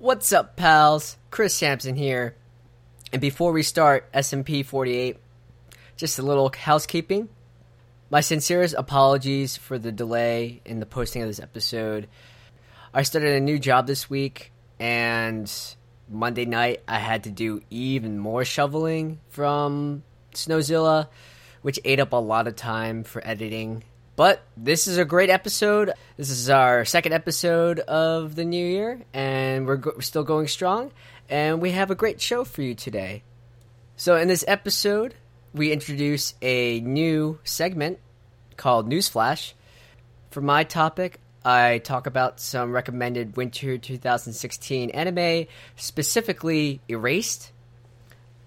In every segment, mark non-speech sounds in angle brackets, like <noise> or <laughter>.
What's up, pals? Chris Sampson here. And before we start SMP 48, just a little housekeeping. My sincerest apologies for the delay in the posting of this episode. I started a new job this week, and Monday night I had to do even more shoveling from Snowzilla, which ate up a lot of time for editing. But this is a great episode. This is our second episode of the new year, and we're, go- we're still going strong. And we have a great show for you today. So, in this episode, we introduce a new segment called Newsflash. For my topic, I talk about some recommended winter 2016 anime, specifically Erased.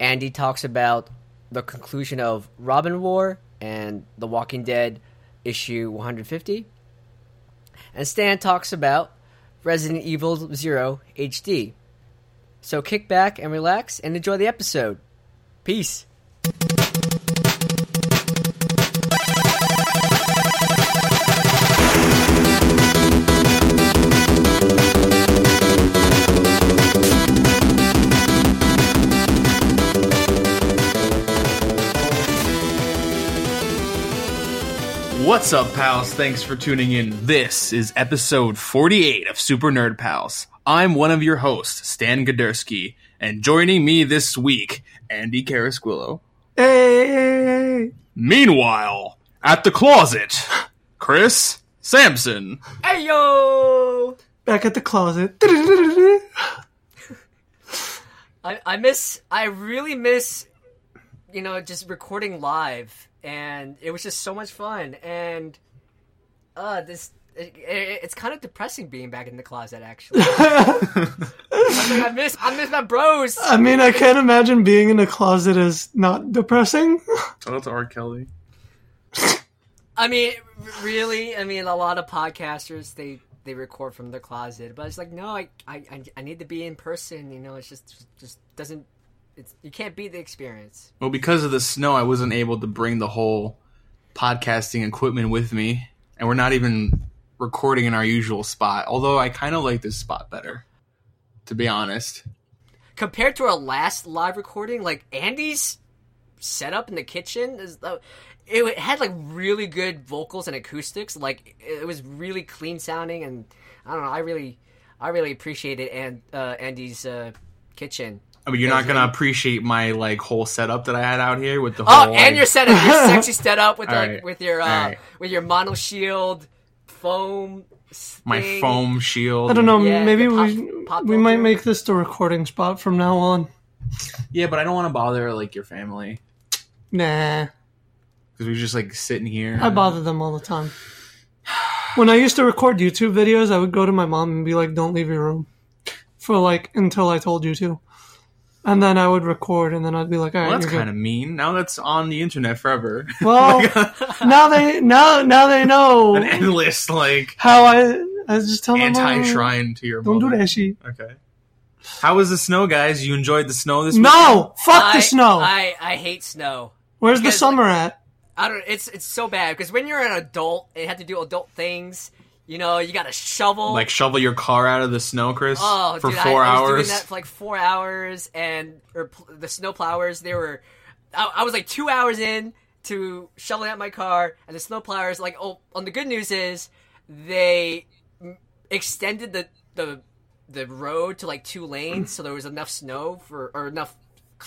Andy talks about the conclusion of Robin War and The Walking Dead issue 150. And Stan talks about Resident Evil Zero HD. So kick back and relax and enjoy the episode. Peace. What's up, pals? Thanks for tuning in. This is episode 48 of Super Nerd Pals. I'm one of your hosts, Stan Gadersky, and joining me this week, Andy Carasquillo. Hey! Meanwhile, at the closet, Chris Sampson. Hey yo! Back at the closet. <laughs> I, I miss I really miss you know just recording live and it was just so much fun and uh this it, it, it's kind of depressing being back in the closet actually I, <laughs> mean, I miss I miss my bros I mean, I can't imagine being in a closet is not depressing. Shout out to R. Kelly. I mean really I mean a lot of podcasters they they record from their closet but it's like no I I, I- I need to be in person you know it's just just doesn't it's you can't beat the experience Well, because of the snow, I wasn't able to bring the whole podcasting equipment with me, and we're not even recording in our usual spot. Although I kind of like this spot better, to be honest. compared to our last live recording, like Andy's setup in the kitchen is uh, it had like really good vocals and acoustics. Like it was really clean sounding, and I don't know. I really, I really appreciated and uh, Andy's uh, kitchen. I mean, you're That not was gonna really- appreciate my like whole setup that I had out here with the Oh, whole. and like- your setup, your <laughs> sexy setup with like right. with your uh, All right. with your mono shield foam. my foam shield. I don't know. Yeah, maybe pop- we pop we might make this the recording spot from now on. Yeah, but I don't want to bother like your family Nah, because we're just like sitting here. I bother them all the time. When I used to record YouTube videos, I would go to my mom and be like, "Don't leave your room," for like until I told you to, and then I would record, and then I'd be like, "All right, Well, that's kind of mean. Now that's on the internet forever. good." <laughs> Well, <laughs> now they now now they know An endless like how I. I just tell anti-shrine to your. Don't do that shit. Okay. How was the snow, guys? You enjoyed the snow this week? No, fuck I, the snow. I I hate snow. Where's the because, summer at? I don't. It's it's so bad because when you're an adult and you have to do adult things, you know, you got to shovel. Like shovel your car out of the snow, Chris, oh, for dude, four I, I was hours. doing that for like four hours, and or pl- the snow plowers they were. I, I was like two hours in to shoveling out my car, and the snow plowers like oh, on the good news is they extended the the the road to like two lanes, so there was enough snow for or enough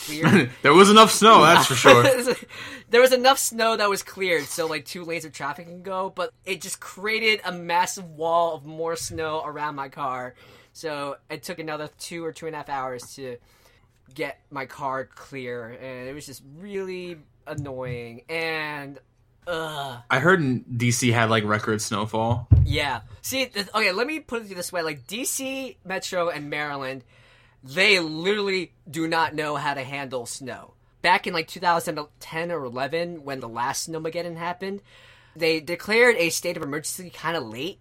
<laughs> there was enough snow, that's for sure. <laughs> there was enough snow that was cleared, so like two lanes of traffic can go, but it just created a massive wall of more snow around my car. So it took another two or two and a half hours to get my car clear, and it was just really annoying. And ugh, I heard DC had like record snowfall. yeah. See, th- okay, let me put it this way: like DC, Metro, and Maryland, they literally do not know how to handle snow. Back in like 2010 or 11, when the last snowmageddon happened, they declared a state of emergency kind of late,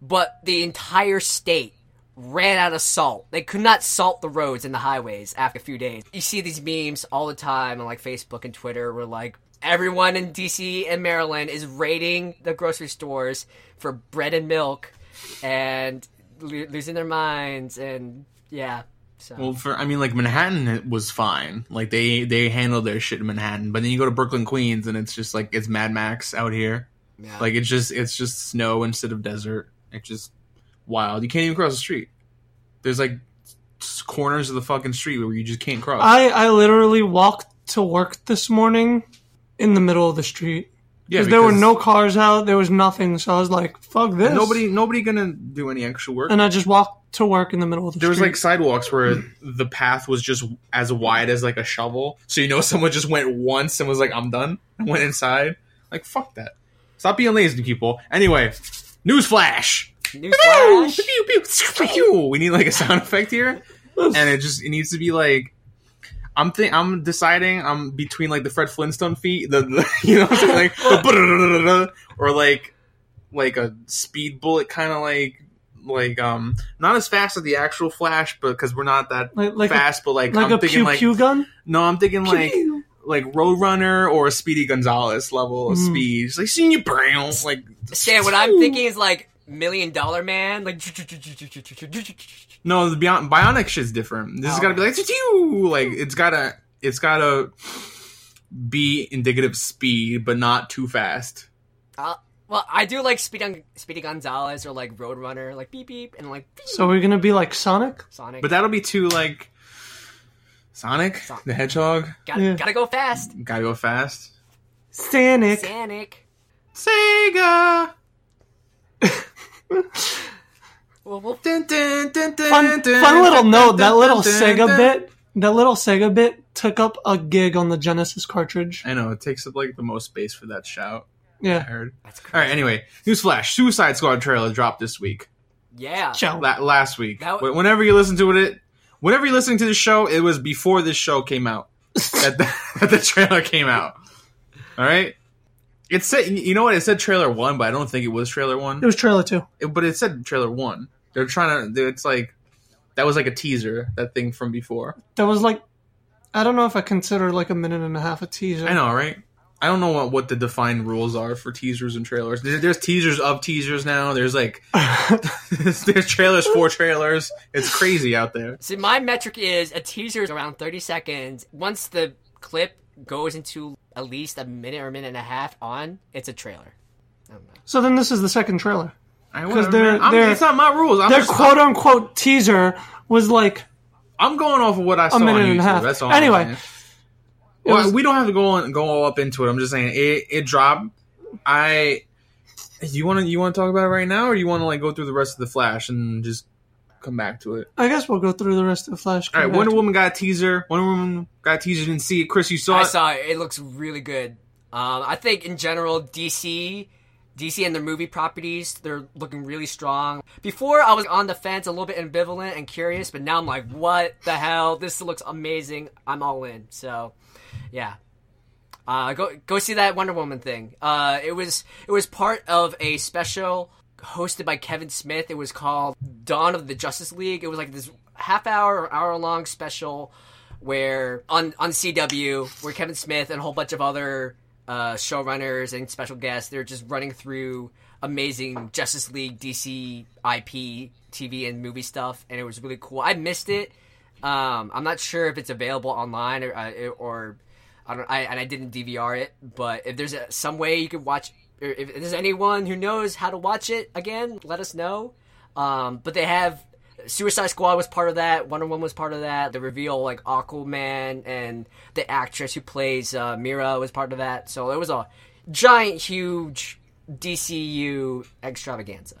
but the entire state ran out of salt. They could not salt the roads and the highways after a few days. You see these memes all the time on like Facebook and Twitter where like everyone in DC and Maryland is raiding the grocery stores for bread and milk and lo- losing their minds and Yeah. So Well, for I mean, like Manhattan it was fine. Like they they handled their shit in Manhattan, but then you go to Brooklyn, Queens, and it's just like it's Mad Max out here. yeah. Like it's just it's just snow instead of desert. It's just wild. You can't even cross the street. There's like corners of the fucking street where you just can't cross. I I literally walked to work this morning in the middle of the street. yeah, Because there were no cars out, there was nothing, so I was like, "Fuck this!" nobody nobody gonna do any extra work. and I just walked to work in the middle of the There was like sidewalks where the path was just as wide as like a shovel, so you know <laughs> someone just went once and was like, "I'm done," and went inside. Like fuck that. Stop being lazy, people. Anyway, newsflash. Newsflash. Pew, pew, pew, pew. We need like a sound effect here, and it just it needs to be like. I'm think I'm deciding I'm between like the Fred Flintstone feet, the, the <laughs> you know I'm saying? like the or like like a speed bullet kind of like like um not as fast as the actual Flash, but because we're not that like, like fast, but like, a, like I'm a thinking pew like pew gun. no, I'm thinking like Pew. like Roadrunner or a Speedy Gonzalez level of Mm. speed. It's like seeing you brown like Stan, what I'm thinking is like Million Dollar Man, like No, the Bion- Bionic shit's different. This has Oh. got to be like, like it's gotta, it's gotta be indicative speed, but not too fast. Uh, well, I do like Speedy, Speedy Gonzalez or like Roadrunner, like beep beep and like beep, So we're gonna be like Sonic. Sonic. But that'll be too like Sonic Son- the Hedgehog. gotta, Yeah. gotta go fast. Gotta go fast. Sonic. Sonic. Sega. <laughs> Well, well, Dun, dun, dun, dun, Fun, fun little note. That little Sega bit. That little Sega bit took up a gig on the Genesis cartridge. I know it takes up like the most space for that shout. I Yeah. heard. that's All crazy. right. Anyway, newsflash: Suicide Squad trailer dropped this week. Yeah. Ciao. La- last week. That- Wh- whenever you listen to it, whenever you're listening to the show, it was before this show came out <laughs> that the, that the trailer came out. All right. It said, you know what? It said trailer one, but I don't think it was trailer one. It was trailer two. It- but it said trailer one. They're trying to. It's like that was like a teaser. That thing from before. That was like, I don't know if I consider like a minute and a half a teaser. I know, right? I don't know what, what the defined rules are for teasers and trailers. There- There's teasers of teasers now. There's like <laughs> <laughs> there's trailers for trailers. It's crazy out there. See, my metric is a teaser is around 30 seconds. Once the clip goes into at least a minute or a minute and a half on, it's a trailer. I don't know. So then this is the second trailer. I, Because they're- they're- it's not my rules. I'm, Their just, quote unquote teaser was like I'm going off of what I saw minute on and a YouTube. half. That's all. Anyway, I'm saying. it well, was- we don't have to go on go all up into it. I'm just saying it, it dropped. I you want to you want to talk about it right now, or you want to like go through the rest of the Flash and just come back to it? I guess we'll go through the rest of the Flash. All right, Wonder to- Woman got a teaser. Wonder Woman got a teaser. Didn't see it. Chris, you saw I it. saw it. It looks really good. Um, I think in general, DC, DC and their movie properties, they're looking really strong. Before, I was on the fence, a little bit ambivalent and curious, but now I'm like, what the hell? This looks amazing. I'm all in. So, yeah. Uh, go go see that Wonder Woman thing. Uh, it was it was part of a special hosted by Kevin Smith. It was called Dawn of the Justice League. It was like this half hour or hour long special where on on CW where Kevin Smith and a whole bunch of other uh, showrunners and special guests they're just running through amazing Justice League DC IP TV and movie stuff and it was really cool. I missed it. Um, I'm not sure if it's available online or uh, or I don't I and I didn't DVR it, but if there's a, some way you could watch or if there's anyone who knows how to watch it again, let us know. Um, but they have Suicide Squad was part of that. Wonder Woman was part of that. The reveal, like Aquaman and the actress who plays uh, Mera was part of that. So it was a giant, huge DCU extravaganza.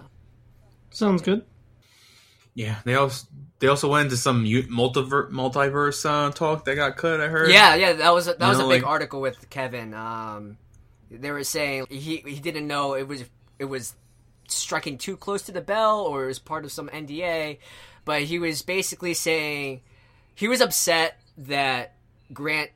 Sounds good. Yeah, they also they also went into some multiverse multiverse uh, talk that got cut. I heard. Yeah, yeah, that was a, that was know, a big like- article with Kevin. Um, they were saying he he didn't know it was it was striking too close to the bell or it was part of some NDA, but he was basically saying he was upset that Grant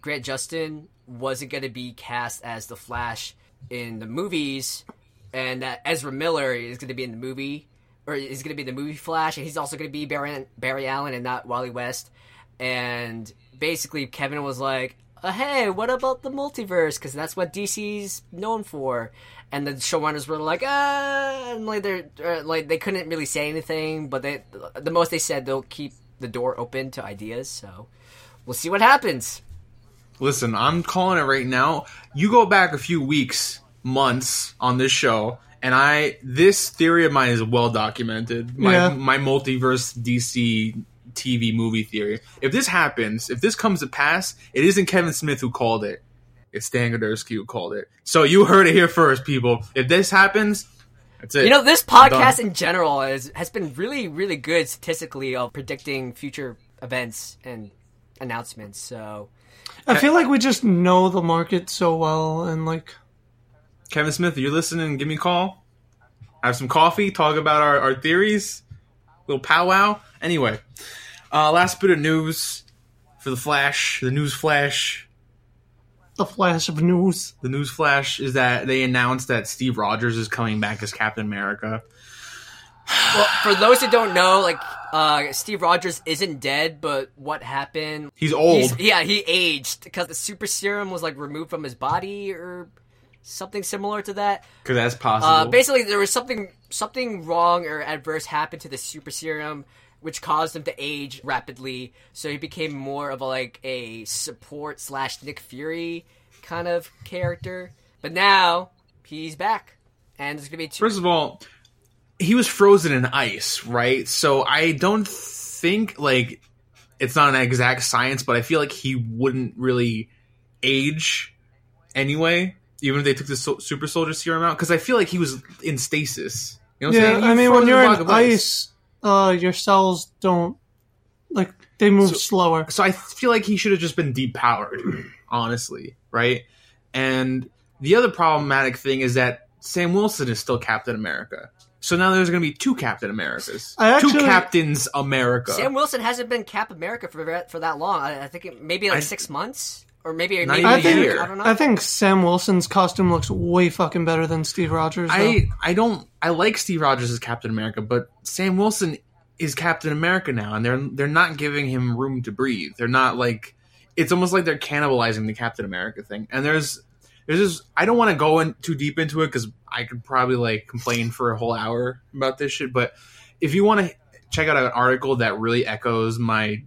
Grant Gustin wasn't going to be cast as the Flash in the movies, and that Ezra Miller is going to be in the movie, or is going to be the movie Flash, and he's also going to be Barry, Barry Allen and not Wally West. And basically, Kevin was like, uh, "Hey, what about the multiverse? Because that's what DC's known for." And the showrunners were like, "Ah," and like they're uh, like they couldn't really say anything, but they the most they said they'll keep the door open to ideas. So we'll see what happens. Listen, I'm calling it right now. You go back a few weeks, months on this show, and I this theory of mine is well documented. My Yeah. my multiverse DC TV movie theory. If this happens, if this comes to pass, it isn't Kevin Smith who called it. It's Stan Godersky who called it. So you heard it here first, people. If this happens, that's it. You know, this podcast in general is, has been really, really good statistically of predicting future events and announcements. So I feel like we just know the market so well, and like, Kevin Smith, if you're listening, give me a call. Have some coffee, talk about our, our theories. Little powwow. Anyway, uh, last bit of news for the Flash, the news flash. the flash of news. The news flash is that they announced that Steve Rogers is coming back as Captain America. Well, for those that don't know, like uh, Steve Rogers isn't dead, but what happened? He's old. He's, yeah, he aged because the super serum was like removed from his body or something similar to that. Because that's possible. Uh, basically, there was something something wrong or adverse happened to the super serum, which caused him to age rapidly. So he became more of a like a support slash Nick Fury kind of character. But now he's back, and there's gonna be two. First of all, he was frozen in ice, right? So I don't think like it's not an exact science, but I feel like he wouldn't really age anyway, even if they took the so- super soldier serum out, because I feel like he was in stasis. You know what I'm Yeah, saying? I mean, when you're in of ice, uh, your cells don't like they move So- slower. so I feel like he should have just been depowered, honestly, right? And the other problematic thing is that Sam Wilson is still Captain America. So now there's going to be two Captain Americas, I two Captains America. Sam Wilson hasn't been Cap America for that- for that long. I, I think it, maybe like I- six months, or maybe Not maybe even I a a think year. year. I don't know. I think Sam Wilson's costume looks way fucking better than Steve Rogers. Though. I I don't I like Steve Rogers as Captain America, but Sam Wilson is Captain America now, and they're they're not giving him room to breathe. They're not like it's almost like they're cannibalizing the Captain America thing. And there's there's this I don't want to go in too deep into it because I could probably like complain for a whole hour about this shit. But if you want to check out an article that really echoes my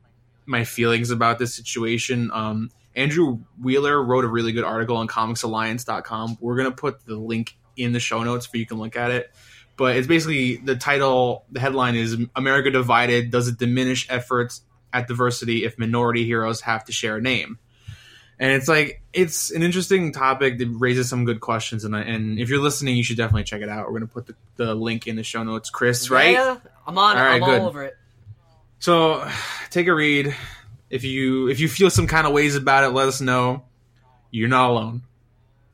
my feelings about this situation, um, Andrew Wheeler wrote a really good article on comicsalliance.com. We're going to put the link in the show notes for you can look at it. But it's basically the title, the headline is America Divided Does It Diminish Efforts at Diversity If Minority Heroes Have to Share a Name? And it's like, it's an interesting topic that raises some good questions. And, and if you're listening, you should definitely check it out. We're going to put the, the link in the show notes. Chris, right? Yeah, I'm on. All right, I'm good. all over it. So take a read. If you if you feel some kind of ways about it, let us know. You're not alone.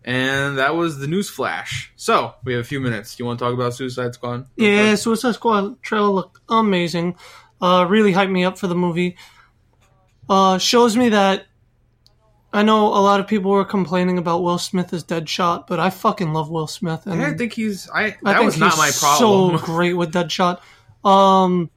And that was the news flash. So we have a few minutes. Do you want to talk about Suicide Squad? Yeah, Suicide Squad trailer looked amazing. Uh, really hyped me up for the movie. Uh, shows me that I know a lot of people were complaining about Will Smith as Deadshot, but I fucking love Will Smith, and I think he's. I I that think was not my problem. So <laughs> great with Deadshot. Um,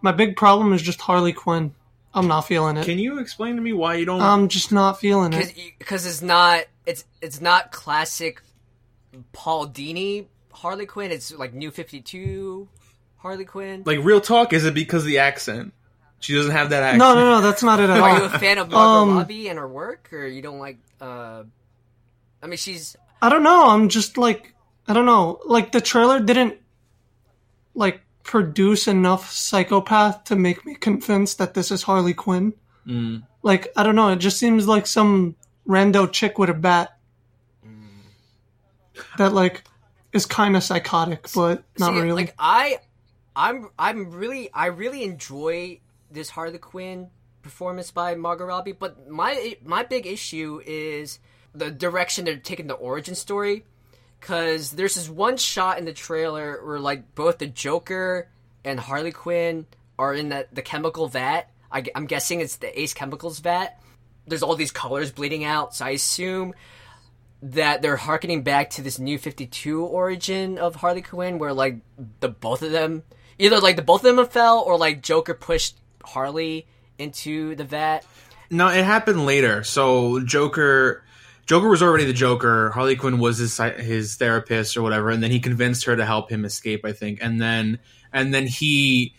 my big problem is just Harley Quinn. I'm not feeling it. Can you explain to me why you don't? I'm just not feeling it. because it's not it's it's not classic Paul Dini Harley Quinn. It's like New Fifty Two Harley Quinn. like real talk, is it because of the accent? She doesn't have that accent. No, no, no, that's not it at Are you a fan of Margot Um, Robbie and her work, or you don't like? uh I mean, she's I don't know. I'm just like I don't know. Like the trailer didn't like produce enough psychopath to make me convinced that this is Harley Quinn. Mm. Like I don't know. It just seems like some rando chick with a bat that like is kind of psychotic, but not See, really. Like I, I'm I'm really I really enjoy this Harley Quinn performance by Margot Robbie, but my my big issue is the direction they're taking the origin story. Because there's this one shot in the trailer where like both the Joker and Harley Quinn are in the the chemical vat. I, am guessing it's the Ace Chemicals vat. There's all these colors bleeding out, so I assume that they're harkening back to this new 52 origin of Harley Quinn where like the both of them either like the both of them fell or like Joker pushed Harley into the vat. No, it happened later. So Joker, Joker was already the Joker. Harley Quinn was his his therapist or whatever, and then he convinced her to help him escape. I think, and then and then he,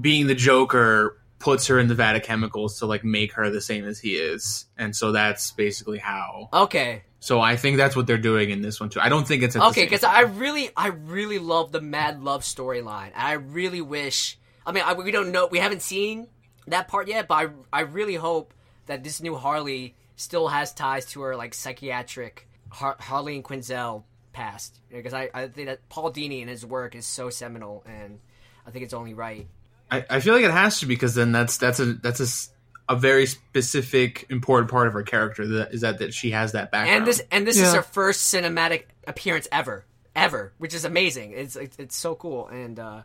being the Joker, puts her in the vat of chemicals to like make her the same as he is, and so that's basically how. Okay. So I think that's what they're doing in this one too. I don't think it's Okay, because I really, I really love the Mad Love storyline. I really wish. I mean, I, we don't know. We haven't seen that part yet, but I, I really hope that this new Harley still has ties to her like psychiatric Har- Harleen Quinzel past. Because I, I think that Paul Dini and his work is so seminal, and I think it's only right. I, I feel like it has to because then that's that's a that's a, s- a very specific important part of her character that is that that she has that background. And this and this is her first cinematic appearance ever, ever, which is amazing. It's it's, it's so cool, and uh,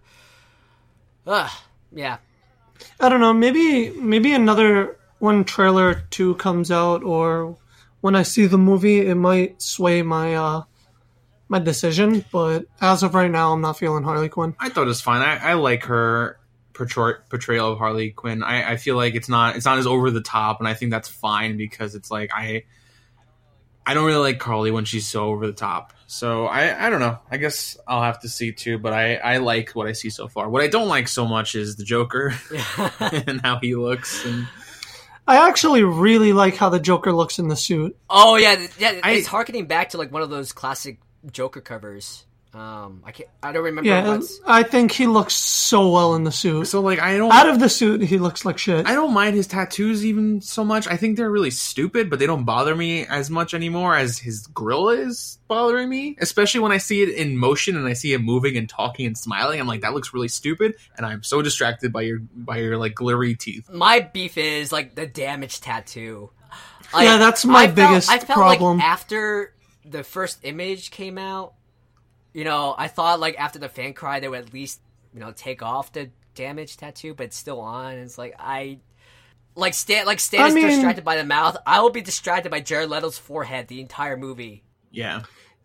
uh, yeah, I don't know. Maybe maybe another when trailer two comes out, or when I see the movie, it might sway my uh my decision. But as of right now, I'm not feeling Harley Quinn. I thought it was fine. I, I like her portray- portrayal of Harley Quinn. I, I feel like it's not it's not as over the top, and I think that's fine because it's like I I don't really like Harley Quinn she's so over the top. So I I don't know. I guess I'll have to see too. But I I like what I see so far. What I don't like so much is the Joker <laughs> and how he looks. And I actually really like how the Joker looks in the suit. Oh yeah, th- yeah. I- it's harkening back to like one of those classic Joker covers. Um, I can't. I don't remember Yeah, what's. I think he looks so well in the suit. so like I don't Out of the suit, he looks like shit. I don't mind his tattoos even so much. I think they're really stupid, but they don't bother me as much anymore as his grill is bothering me. Especially when I see it in motion and I see him moving and talking and smiling. I'm like, that looks really stupid, and I'm so distracted by your by your like glittery teeth. My beef is like the damage tattoo. Like, Yeah, that's my I felt- biggest I felt problem. like after the first image came out, you know, I thought like after the fan cry they would at least you know take off the damage tattoo, but it's still on. And it's like I. Like Stan, like Stan I is mean- distracted by the mouth. I will be distracted by Jared Leto's forehead the entire movie. Yeah,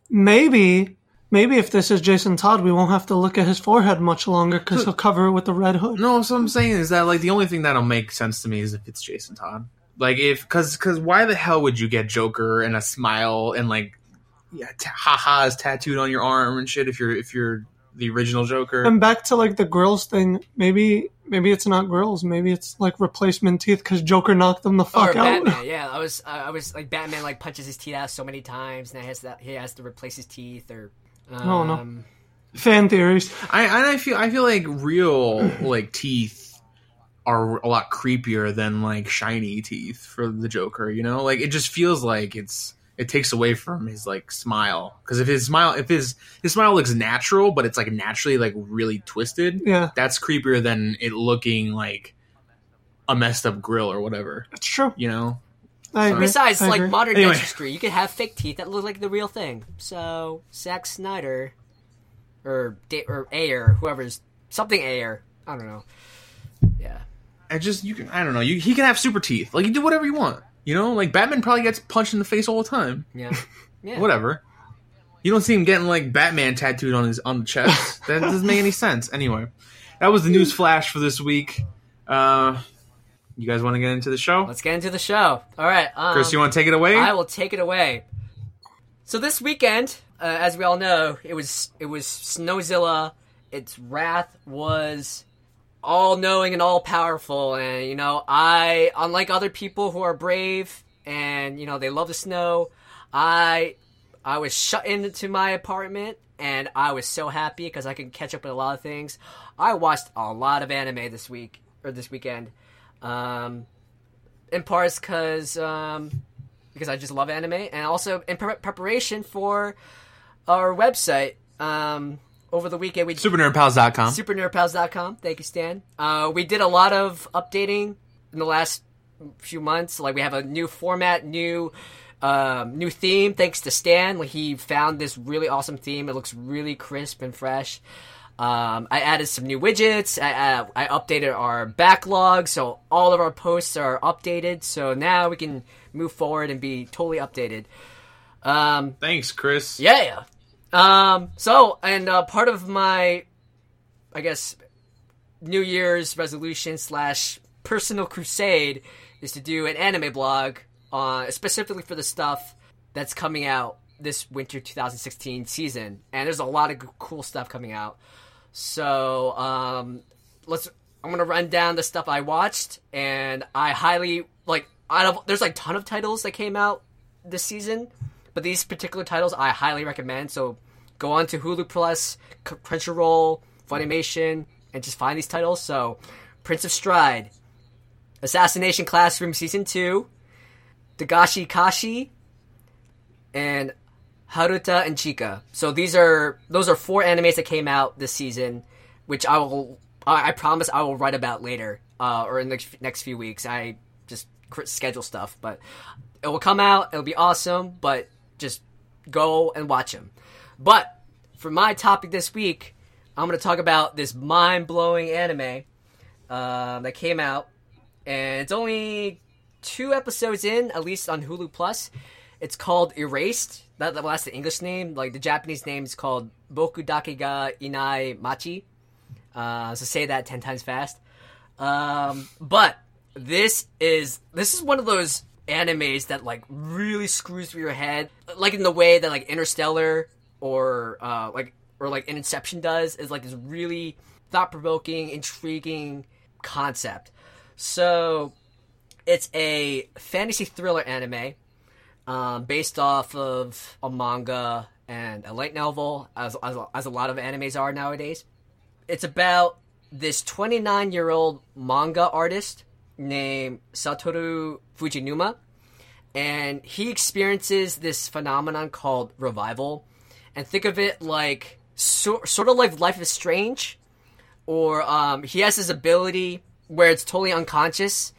Maybe, maybe if this is Jason Todd, we won't have to look at his forehead much longer because he'll cover it with the red hood. no. So I'm saying is that like the only thing that'll make sense to me is if it's Jason Todd. Like if because because why the hell would you get Joker and a smile and like yeah t- ha-has tattooed on your arm and shit if you're if you're the original Joker. And back to like the grills thing. Maybe, maybe it's not grills. Maybe it's like replacement teeth because Joker knocked them the Or fuck out. Batman, <laughs> yeah. I was, uh, I was like Batman, like punches his teeth out so many times, and he has that he has to replace his teeth, or um, Oh, no. Fan theories. I and I feel I feel like real <clears throat> like teeth are a lot creepier than like shiny teeth for the Joker. You know, like it just feels like it's it takes away from his like smile because if his smile if his his smile looks natural but it's like naturally like really twisted, Yeah, that's creepier than it looking like a messed up grill or whatever. that's true. You know, I agree. Besides, I like agree. modern Anyway. dentistry, you could have fake teeth that look like the real thing. So Zack Snyder, or Da- or Ayer, whoever's something Ayer, I don't know. Yeah, I just you can I don't know you he can have super teeth like you do whatever you want. You know, like Batman probably gets punched in the face all the time. yeah, <laughs> yeah. whatever. You don't see him getting like Batman tattooed on his on the chest. <laughs> that doesn't make any sense. Anyway, that was the news flash for this week. Uh, you guys want to get into the show? Let's get into the show. All right, um, Chris, you want to take it away? I will take it away. So this weekend, uh, as we all know, it was it was Snowzilla. Its wrath was all knowing and all powerful, and you know, I unlike other people who are brave and you know they love the snow, I I was shut into my apartment and I was so happy because I can catch up with a lot of things. I watched a lot of anime this week or this weekend. Um, in parts because um, because I just love anime, and also in pre- preparation for our website. Um, over the weekend, we SuperNerdPals.com. supernerdpals.com. Thank you, Stan. Uh, we did a lot of updating in the last few months. Like we have a new format, new um, new theme. Thanks to Stan, he found this really awesome theme. It looks really crisp and fresh. Um, I added some new widgets. I, uh, I updated our backlog, so all of our posts are updated. So now we can move forward and be totally updated. Um, Thanks, Chris. yeah. Um. So, and uh, part of my, I guess, New Year's resolution slash personal crusade is to do an anime blog on specifically for the stuff that's coming out this winter 2016 season, and there's a lot of cool stuff coming out. So um, let's. I'm gonna run down the stuff I watched, and I highly like. Out of there's like ton of titles that came out this season, but these particular titles I highly recommend. So go on to Hulu Plus, Crunchyroll, Funimation, and just find these titles. So Prince of Stride, Assassination Classroom Season Two, Dagashi Kashi, and Haruta and Chika. So these are those are four animes that came out this season, which I will I, I promise I will write about later uh, or in the next few weeks. I just schedule stuff, but it will come out. It'll be awesome, but just go and watch them. But for my topic this week, I'm going to talk about this mind blowing anime uh, that came out, and it's only two episodes in, at least on Hulu Plus. It's called Erased. That, that's the English name. Like the Japanese name is called Boku Dake ga Inai Machi. Uh, so say that ten times fast. Um, but this is this is one of those animes that like really screws through your head, like in the way that like Interstellar or uh, like or like Inception does. Is like this really thought provoking, intriguing concept. So it's a fantasy thriller anime um, based off of a manga and a light novel, as, as, as a lot of animes are nowadays. It's about this 29 year old manga artist named Satoru Fujinuma, and he experiences this phenomenon called revival. And think of it like so, sort of like Life is Strange, or um, he has this ability where it's totally unconscious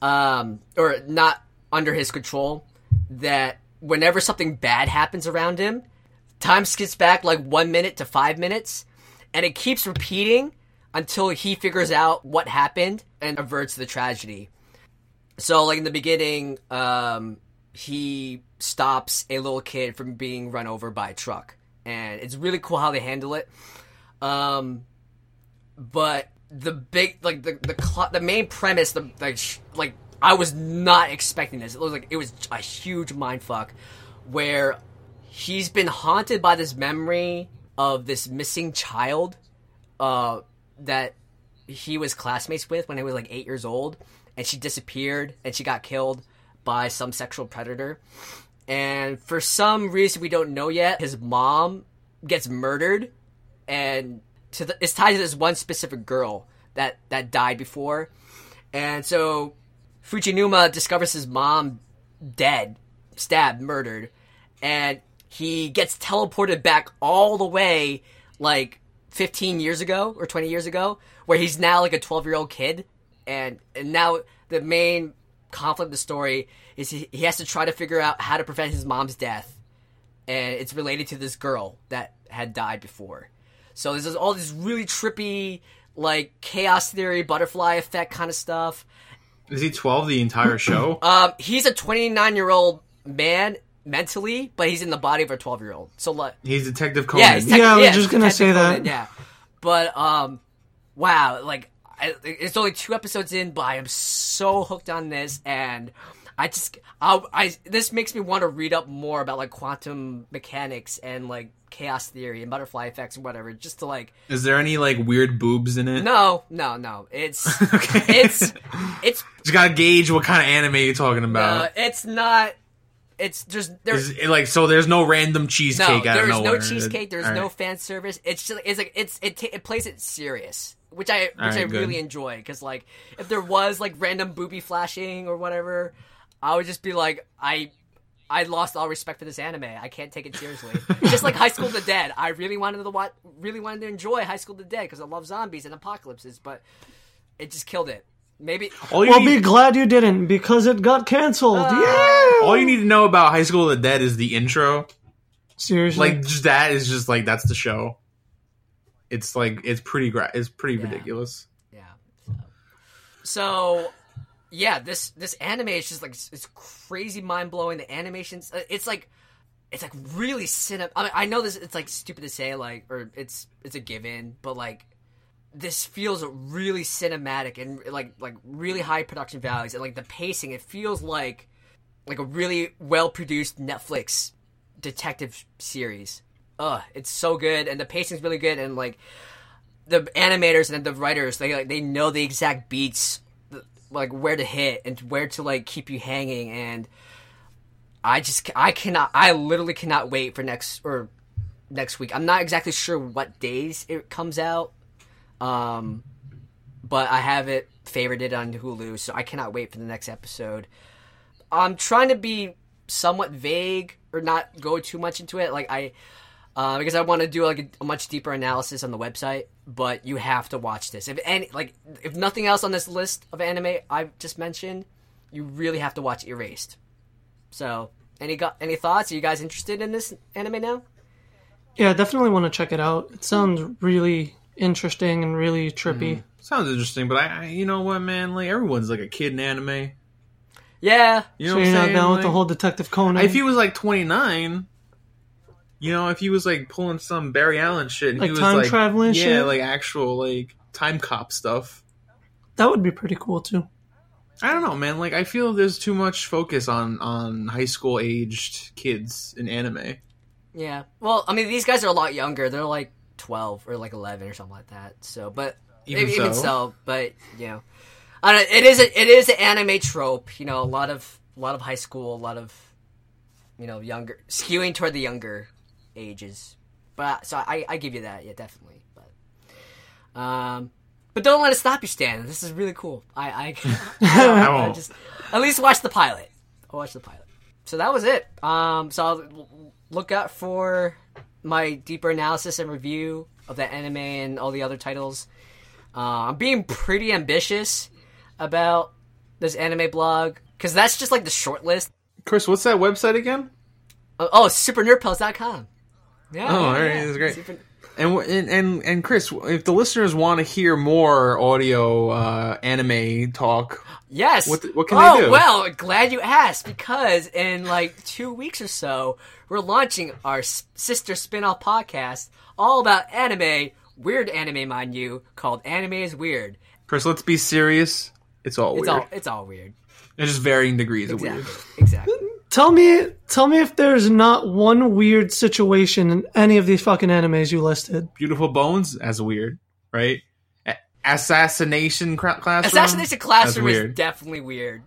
um, or not under his control that whenever something bad happens around him, time skips back like one minute to five minutes, and it keeps repeating until he figures out what happened and averts the tragedy. So, like in the beginning, um, he stops a little kid from being run over by a truck, and it's really cool how they handle it. Um, but the big, like the the cl- the main premise, the like sh- like I was not expecting this. It was like it was a huge mind fuck, where he's been haunted by this memory of this missing child, uh, that he was classmates with when he was like eight years old, and she disappeared and she got killed by some sexual predator. And for some reason we don't know yet, his mom gets murdered, and to the, it's tied to this one specific girl that that died before. And so Fujinuma discovers his mom dead, stabbed, murdered, and he gets teleported back all the way like 15 years ago or 20 years ago, where he's now like a 12 year old kid, and and now the main conflict of the story is he, he has to try to figure out how to prevent his mom's death, and it's related to this girl that had died before. So there's all this really trippy, like chaos theory, butterfly effect kind of stuff. Is he 12 the entire show? <clears throat> Um, he's a 29 year old man mentally, but he's in the body of a 12 year old. So like, he's Detective Conan. yeah, he's Yeah, I was yeah, just gonna Detective say that. Conan, Yeah, but um, wow, like I, it's only two episodes in, but I am so hooked on this, and I just I, I this makes me want to read up more about like quantum mechanics and like chaos theory and butterfly effects and whatever, just to like Is there any like weird boobs in it? no, no, no, it's <laughs> Okay. it's it's Just gotta gauge what kind of anime you're talking uh, about. it's not. It's just there's it, like so? There's no random no cheesecake of there's no cheesecake. There's All no right. fan service. It's just it's like it's it, ta it plays it serious, which I which I good. really enjoy because like if there was like random booby flashing or whatever, I would just be like I. I lost all respect for this anime. I can't take it seriously. <laughs> just like High School of the Dead, I really wanted to watch, really wanted to enjoy High School of the Dead because I love zombies and apocalypses, but it just killed it. Maybe All you, Well, need, be glad you didn't because it got canceled. Uh, yeah. all you need to know about High School of the Dead is the intro. Seriously. Like just that is just like that's the show. It's like it's pretty gra- it's pretty Yeah. ridiculous. Yeah. So, yeah, this this anime is just like it's crazy mind blowing. The animations, uh, it's like it's like really cinema. I mean, I know this. It's like stupid to say, like, or it's it's a given, but like this feels really cinematic and like like really high production values and like the pacing. It feels like like a really well produced Netflix detective series. Ugh, it's so good and the pacing's really good and like the animators and the writers they like they know the exact beats like where to hit and where to like keep you hanging and I just I cannot I literally cannot wait for next or next week. I'm not exactly sure what days it comes out. Um but I have it favorited on Hulu, so I cannot wait for the next episode. I'm trying to be somewhat vague or not go too much into it like I uh, because I want to do like a, much deeper analysis on the website. But you have to watch this. If any, like, if nothing else on this list of anime I've just mentioned, you really have to watch Erased. So, any got any thoughts? Are you guys interested in this anime now? Yeah, I definitely want to check it out. It sounds really interesting and really trippy. Mm. Sounds interesting, but I, I, you know what, man? Like everyone's like a kid in anime. Yeah, you know, so you're not down like, with the whole Detective Conan. If he was like 29, you know, if he was like pulling some Barry Allen shit, like he was time like, traveling, yeah, shit? like actual like time cop stuff. That would be pretty cool too. I don't know, man. Like I feel there's too much focus on on high school aged kids in anime. Yeah. Well, I mean, these guys are a lot younger. They're like 12 or like 11 or something like that. So, but even, so, even so but you know, I don't, it is a, it is an anime trope. You know, a lot of a lot of high school, a lot of you know younger, skewing toward the younger ages. But so I, I give you that, yeah, definitely. But um, but don't let it stop you, Stan. This is really cool. I I, <laughs> I, <laughs> I just at least watch the pilot. I'll watch the pilot. So that was it. Um, so I'll look out for my deeper analysis and review of that anime and all the other titles. Uh, I'm being pretty ambitious about this anime blog because that's just like the short list. Chris, what's that website again? Uh, oh, supernerdpals.com. Yeah. Oh, all right, yeah. that's great. Super... And, and and Chris, if the listeners want to hear more audio uh, anime talk, yes, what, what can oh, they do? Oh well, glad you asked because in like two weeks or so, we're launching our sister spin-off podcast all about anime, weird anime, mind you, called Anime is Weird. Chris, let's be serious. It's all it's weird. all it's all weird. It's just varying degrees exactly. of weird. Exactly. Tell me, tell me if there's not one weird situation in any of these fucking animes you listed. Beautiful Bones as weird, right? A- Assassination Classroom. Assassination Classroom is definitely weird.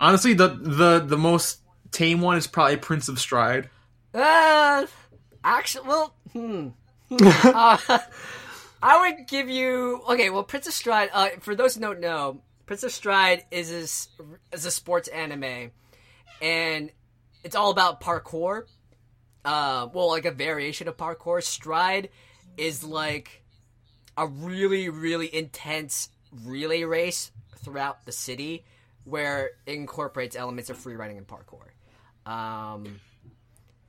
Honestly, the the the most tame one is probably Prince of Stride. Uh, actually, well, hmm. <laughs> uh, I would give you okay. Well, Prince of Stride. Uh, for those who don't know, Prince of Stride is a, is a sports anime, and it's all about parkour. Uh, well, like a variation of parkour. Stride is like a really, really intense relay race throughout the city where it incorporates elements of free riding and parkour. Um,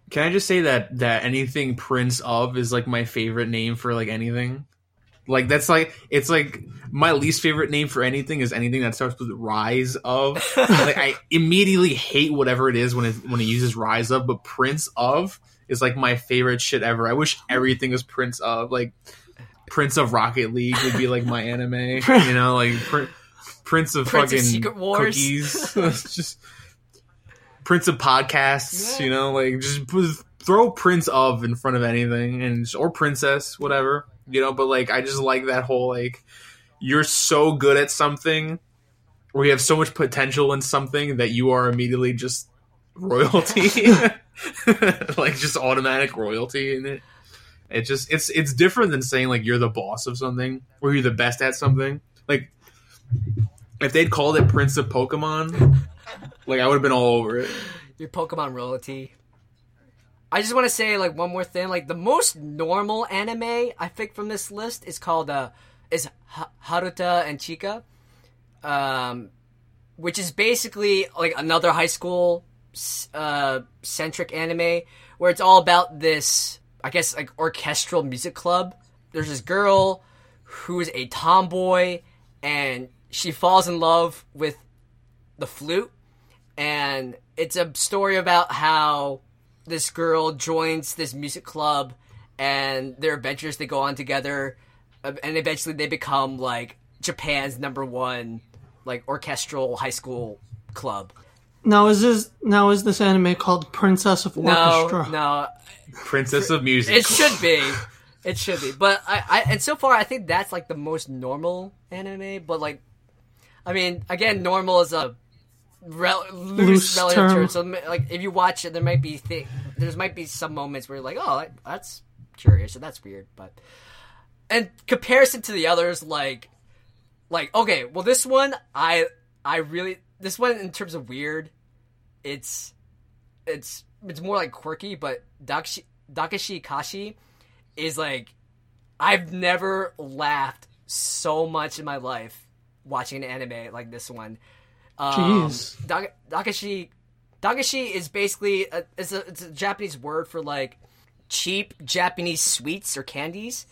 Can I just say that that anything Prince of is like my favorite name for like anything? Like that's like it's like my least favorite name for anything is anything that starts with rise of. <laughs> like I immediately hate whatever it is when it when it uses rise of, but Prince of is like my favorite shit ever. I wish everything was Prince of. Like Prince of Rocket League would be like my anime. <laughs> you know, like pr- Prince of Prince fucking of Secret Wars. cookies. <laughs> just Prince of podcasts. Yeah. You know, like just throw Prince of in front of anything and or princess, whatever you know. But like, I just like that whole like you're so good at something, or you have so much potential in something that you are immediately just royalty, <laughs> like just automatic royalty in it. It just it's it's different than saying like you're the boss of something or you're the best at something. Like if they'd called it Prince of Pokemon, like I would have been all over it. Your Pokemon royalty. I just want to say like one more thing. Like the most normal anime I think from this list is called uh is Haruta and Chika, um, which is basically like another high school uh centric anime where it's all about this I guess like orchestral music club. There's this girl who's a tomboy and she falls in love with the flute and it's a story about how this girl joins this music club and their adventures they go on together uh, and eventually they become like Japan's number one like orchestral high school club. Now is this now is this anime called Princess of No, Orchestra? no, Princess of Music. it should be. <laughs> It should be, but I, I, and so far I think that's like the most normal anime. But like, I mean, again, normal is a rel- loose, Loose relative term. So like, if you watch it, there might be thi- there might be some moments where you're like, oh, that- that's curious and that's weird. But and comparison to the others, like, like okay, well, this one I I really this one in terms of weird, it's it's it's more like quirky, but Dagashi, Dagashi Kashi is like I've never laughed so much in my life watching an anime like this one. Um, Jeez. Dagashi Dagashi is basically a, it's a it's a Japanese word for like cheap Japanese sweets or candies.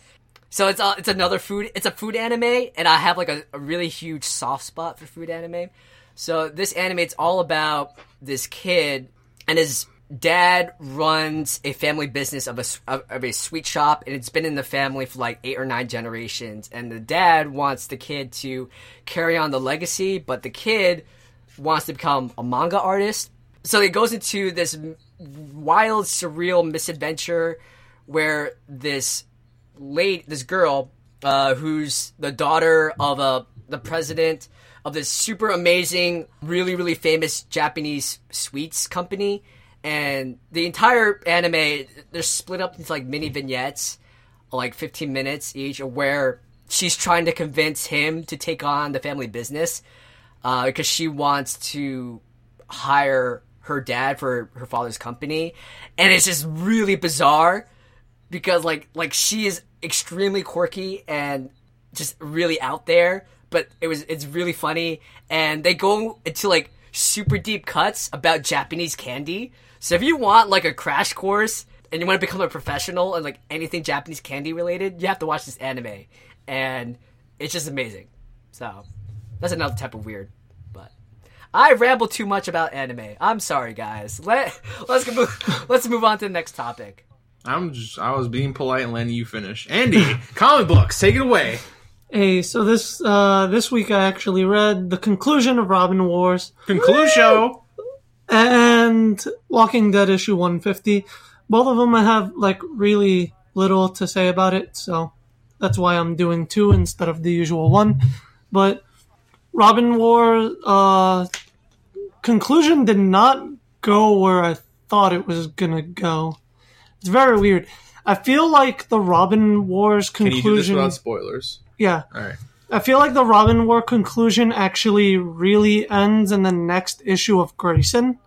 So it's a, it's another food. It's a food anime, and I have like a, a really huge soft spot for food anime. So this anime, it's all about this kid and his dad runs a family business of a of, a sweet shop, and it's been in the family for like eight or nine generations. And the dad wants the kid to carry on the legacy, but the kid wants to become a manga artist. So it goes into this wild, surreal misadventure where this late this girl uh, who's the daughter of a the president of this super amazing, really really famous Japanese sweets company, and the entire anime they're split up into like mini vignettes, like 15 minutes each, where she's trying to convince him to take on the family business uh, because she wants to hire her dad for her father's company, and it's just really bizarre because like like she is extremely quirky and just really out there but it was it's really funny. And they go into like super deep cuts about japanese candy so if you want like a crash course and you want to become a professional and like anything japanese candy related you have to watch this anime and it's just amazing so that's another type of weird but I ramble too much about anime. I'm sorry, guys. Let let's move, <laughs> let's move on to the next topic. I'm just I was being polite and letting you finish. Andy, <laughs> comic books, take it away. Hey, so this uh, this week I actually read the conclusion of Robin Wars Conclusion. And Walking Dead issue 150. Both of them I have like really little to say about it, so that's why I'm doing two instead of the usual one. But Robin War uh, conclusion did not go where I thought it was gonna go. It's very weird. I feel like the Robin Wars conclusion. Can you do this without spoilers? yeah, All right. I feel like the Robin War conclusion actually really ends in the next issue of Grayson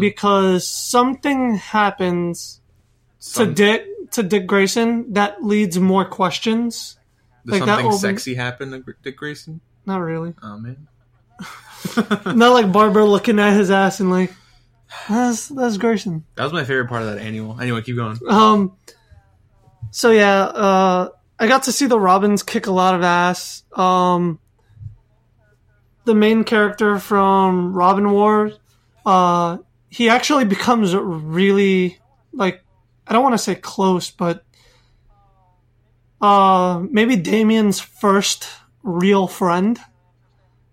because something happens to Dick to Dick Grayson that leads more questions. Does like something sexy happen to Dick Grayson? Not really. Oh man. <laughs> <laughs> Not like Barbara looking at his ass and like that's that's Grayson. That was my favorite part of that annual. Anyway, keep going. Um. So yeah, uh, I got to see the Robins kick a lot of ass. Um, the main character from Robin War, uh, he actually becomes really like I don't want to say close, but uh, maybe Damian's first real friend.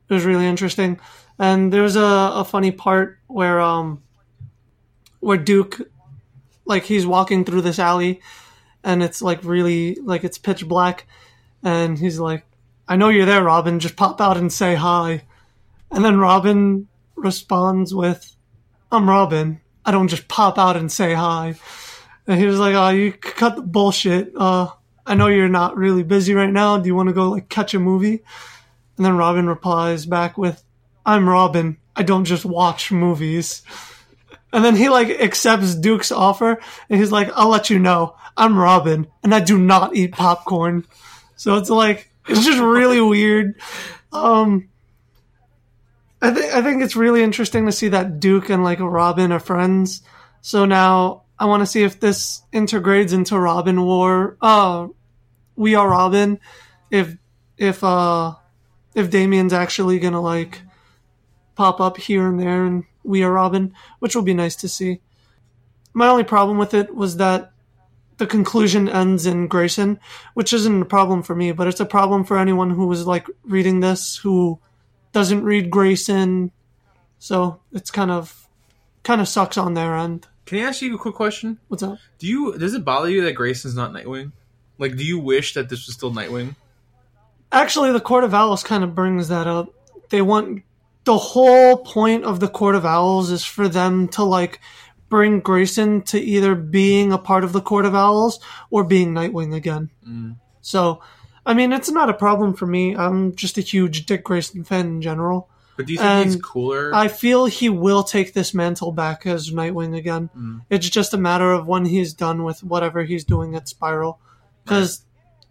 It was really interesting, and there was a, a funny part where um where Duke like he's walking through this alley and it's like really like it's pitch black and he's like i know you're there robin. Just pop out and say hi. And then robin responds with i'm robin. I don't just pop out and say hi. And he was like oh you cut the bullshit. Uh i know you're not really busy right now. Do you want to go like catch a movie? And then robin replies back with i'm robin. I don't just watch movies and then he like accepts Duke's offer and he's like, I'll let you know. I'm Robin and I do not eat popcorn. So it's like it's just really weird. Um I think I think it's really interesting to see that Duke and like Robin are friends. So now I want to see if this integrates into Robin War. Uh we are Robin if if uh if Damian's actually gonna like pop up here and there and we are Robin, which will be nice to see. My only problem with it was that the conclusion ends in Grayson, which isn't a problem for me, but it's a problem for anyone who was like reading this who doesn't read Grayson. So it's kind of kind of sucks on their end. Can I ask you a quick question? What's up? Do you does it bother you that Grayson's not Nightwing? Like, do you wish that this was still Nightwing? Actually, the Court of Owls kind of brings that up. They want the whole point of the Court of Owls is for them to like bring Grayson to either being a part of the Court of Owls or being Nightwing again. Mm. So, I mean, it's not a problem for me. I'm just a huge Dick Grayson fan in general. But do you think he's cooler? I feel he will take this mantle back as Nightwing again. Mm. It's just a matter of when he's done with whatever he's doing at Spiral. Because,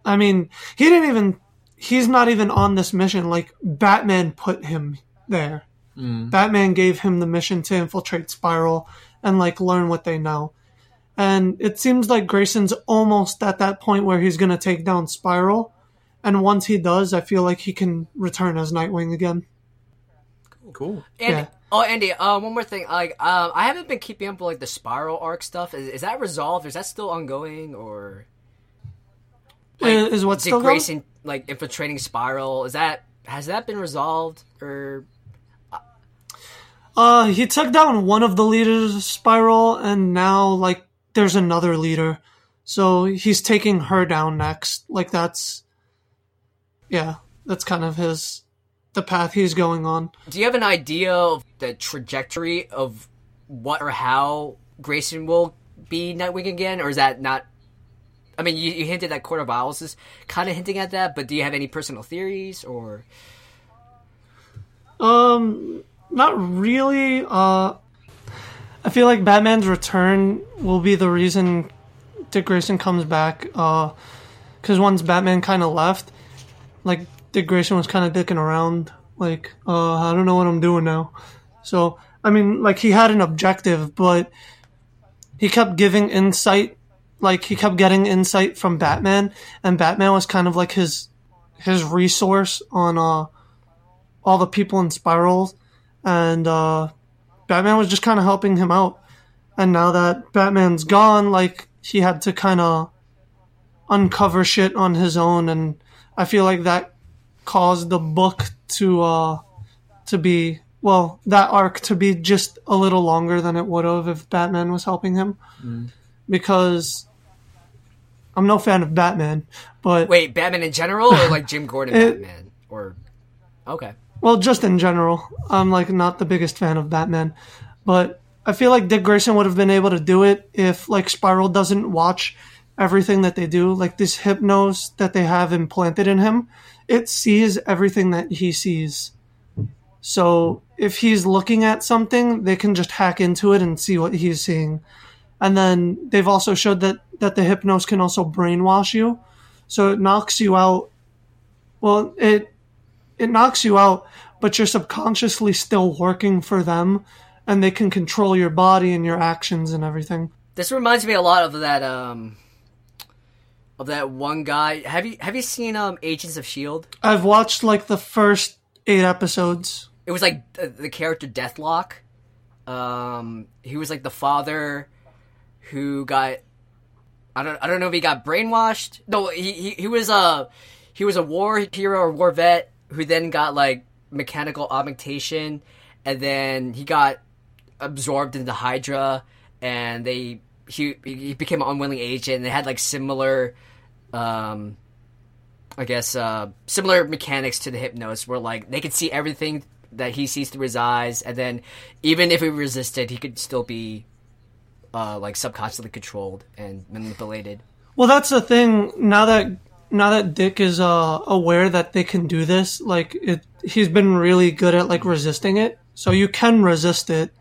I mean, he didn't even. He's not even on this mission. Like, Batman put him there. Batman gave him the mission to infiltrate Spiral and, like, learn what they know. And it seems like Grayson's almost at that point where he's going to take down Spiral. And once he does, I feel like he can return as Nightwing again. cool. Andy, Yeah. Oh, Andy. Uh, one more thing. Like, um, I haven't been keeping up with like the Spiral arc stuff. Is, is that resolved? Is that still ongoing, or is, is what's Dick still going? Grayson like infiltrating Spiral? Is that has that been resolved? Or Uh, he took down one of the leaders of Spiral, and now like there's another leader, so he's taking her down next. Like that's, yeah, that's kind of his, the path he's going on. do you have an idea of the trajectory of what or how Grayson will be Nightwing again, or is that not? I mean, you, you hinted that Court of Owls is kind of hinting at that, but do you have any personal theories or? Um, not really. Uh, I feel like Batman's return will be the reason Dick Grayson comes back. Uh, because once Batman kind of left, like Dick Grayson was kind of dicking around. Like, uh, I don't know what I'm doing now. So, I mean, like he had an objective, but he kept giving insight. Like he kept getting insight from Batman, and Batman was kind of like his his resource on uh all the people in Spiral, and uh, Batman was just kind of helping him out. And now that Batman's gone, like he had to kind of uncover shit on his own, and I feel like that caused the book to uh, to be well that arc to be just a little longer than it would have if Batman was helping him, because. I'm no fan of Batman, but Wait, Batman in general, or like Jim Gordon <laughs> It- Batman, or okay. Well, just in general, I'm like not the biggest fan of Batman, but I feel like Dick Grayson would have been able to do it if like Spiral doesn't watch everything that they do, like this hypnos that they have implanted in him. It sees everything that he sees. So if he's looking at something, they can just hack into it and see what he's seeing. And then they've also showed that that the hypnos can also brainwash you. So it knocks you out. Well, it it knocks you out, but you're subconsciously still working for them, and they can control your body and your actions and everything. This reminds me a lot of that um of that one guy. Have you have you seen um Agents of Shield? I've watched like the first eight episodes. It was like the, the character Deathlok. Um, he was like the father who got. I don't. I don't know if he got brainwashed. No, he he, he was a he was a war hero or war vet who then got like mechanical augmentation, and then he got absorbed into Hydra, and they he he became an unwilling agent. And they had like similar, um, I guess, uh, similar mechanics to the Hypnos, where like they could see everything that he sees through his eyes, and then even if he resisted, he could still be uh, like subconsciously controlled and manipulated. Well, that's the thing. Now that now that Dick is uh, aware that they can do this, like it, he's been really good at like resisting it. So you can resist it.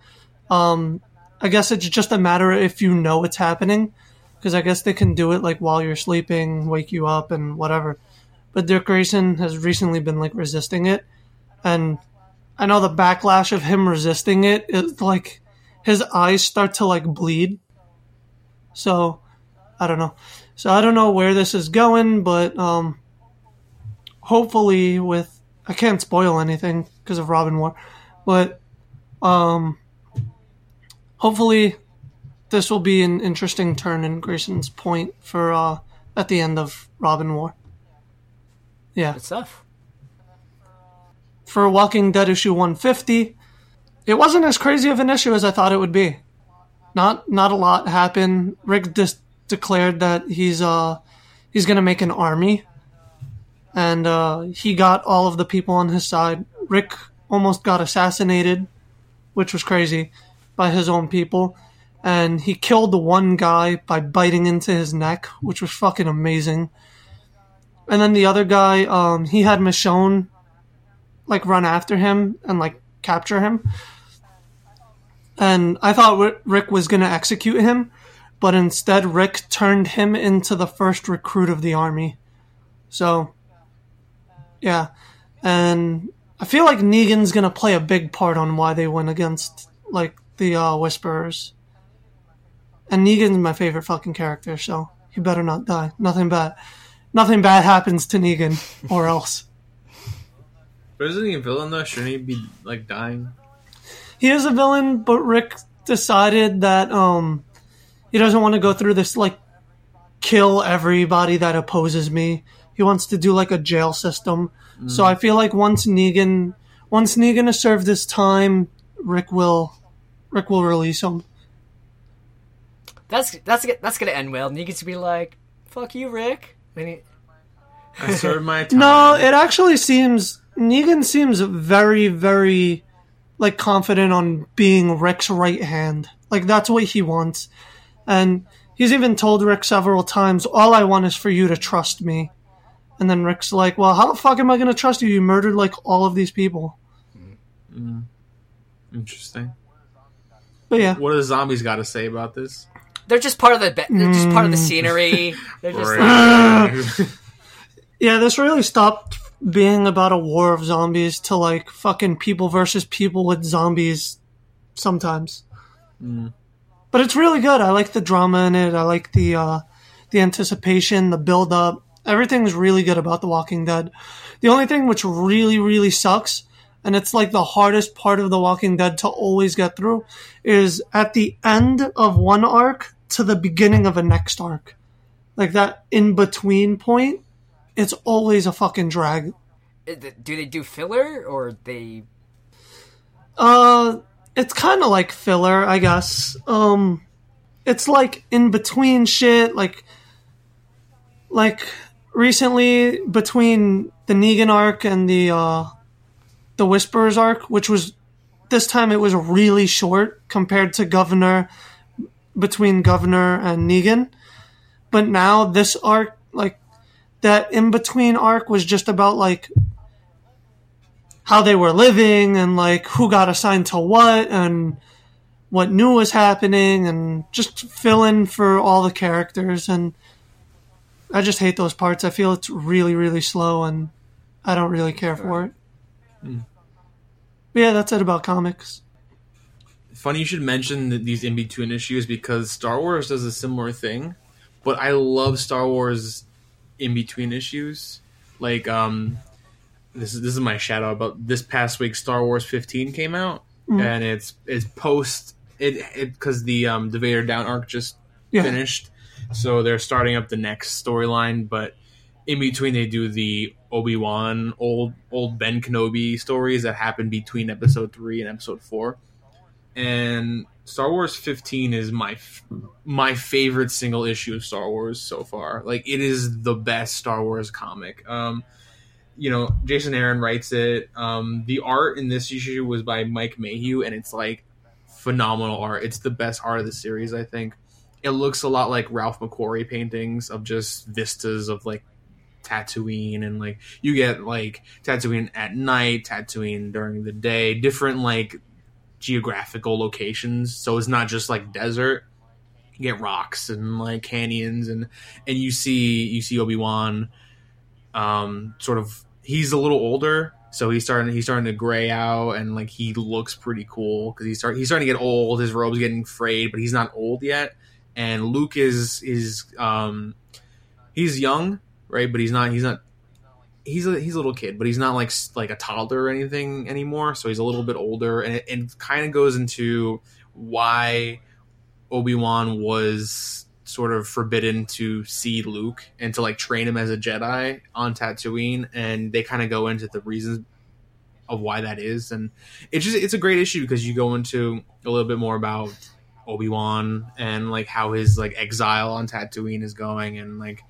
Um, I guess it's just a matter if you know it's happening, because I guess they can do it like while you're sleeping, wake you up, and whatever. But Dick Grayson has recently been like resisting it, and I know the backlash of him resisting it is like his eyes start to like bleed. So I don't know. So I don't know where this is going, but um, hopefully with I can't spoil anything because of Robin War, but um, hopefully this will be an interesting turn in Grayson's point for uh, at the end of Robin War. Yeah. Good stuff. For Walking Dead issue 150, it wasn't as crazy of an issue as I thought it would be. Not not a lot happened. Rick just declared that he's uh he's gonna make an army, and uh, he got all of the people on his side. Rick almost got assassinated, which was crazy, by his own people, and he killed the one guy by biting into his neck, which was fucking amazing. And then the other guy, um, he had Michonne like run after him and like capture him. And I thought Rick was going to execute him, but instead Rick turned him into the first recruit of the army. So, yeah. And I feel like Negan's going to play a big part on why they win against like the uh, Whisperers. And Negan's my favorite fucking character, so he better not die. Nothing bad. Nothing bad happens to Negan, or else. But isn't he a villain though? Shouldn't he be like dying? he is a villain, but Rick decided that um he doesn't want to go through this like kill everybody that opposes me. He wants to do like a jail system. Mm. So I feel like once Negan once Negan has served his time, Rick will Rick will release him. That's that's that's gonna end well. Negan's to be like, "Fuck you, Rick." He... I served my <laughs> time. No, it actually seems Negan seems very very like confident on being Rick's right hand. Like that's what he wants. And he's even told Rick several times, all I want is for you to trust me. And then Rick's like, well, how the fuck am I going to trust you? You murdered like all of these people. Mm. Interesting. But yeah. What do the zombies got to say about this? They're just part of the, they're just part of the scenery. <laughs> They're just like... <laughs> yeah, this really stopped being about a war of zombies to like fucking people versus people with zombies sometimes. Mm. But it's really good. I like the drama in it. I like the uh, the anticipation, the build up. Everything's really good about The Walking Dead. The only thing which really, really sucks, and it's like the hardest part of The Walking Dead to always get through, is at the end of one arc to the beginning of a next arc. Like that in between point it's always a fucking drag. Do they do filler or they? Uh, it's kind of like filler, I guess. Um, it's like in between shit, like, like recently between the Negan arc and the uh, the Whisperers arc, which was this time it was really short compared to Governor between Governor and Negan, but now this arc like that in between arc was just about like how they were living and like who got assigned to what and what new was happening and just fill in for all the characters and I just hate those parts. I feel it's really really slow and I don't really care for it. Mm. yeah, that's it about comics. Funny you should mention these in between issues because Star Wars does a similar thing, but I love Star Wars in between issues. Like um, this is this is my shadow. About this past week, Star Wars 15 came out, mm. and it's it's post it it because the um the Vader down arc just yeah. finished, so they're starting up the next storyline. But in between, they do the Obi Wan old old Ben Kenobi stories that happen between Episode three and Episode four, and Star Wars 15 is my my favorite single issue of Star Wars so far. Like it is the best Star Wars comic. Um, you know, Jason Aaron writes it. Um, the art in this issue was by Mike Mayhew, and it's like phenomenal art. It's the best art of the series, I think. It looks a lot like Ralph McQuarrie paintings of just vistas of like Tatooine, and like you get like Tatooine at night, Tatooine during the day, different like geographical locations. So it's not just like desert. You get rocks and like canyons and and you see you see Obi Wan, um, sort of. He's a little older, so he's starting he's starting to gray out and like he looks pretty cool because he's start he's starting to get old. His robe's getting frayed, but he's not old yet. And Luke is is um, he's young, right? But he's not he's not he's a he's a little kid, but he's not like like a toddler or anything anymore. So he's a little bit older, and it, it kind of goes into why Obi Wan was sort of forbidden to see Luke and to like train him as a Jedi on Tatooine, and they kind of go into the reasons of why that is, and it's just it's a great issue because you go into a little bit more about Obi Wan and like how his like exile on Tatooine is going, and like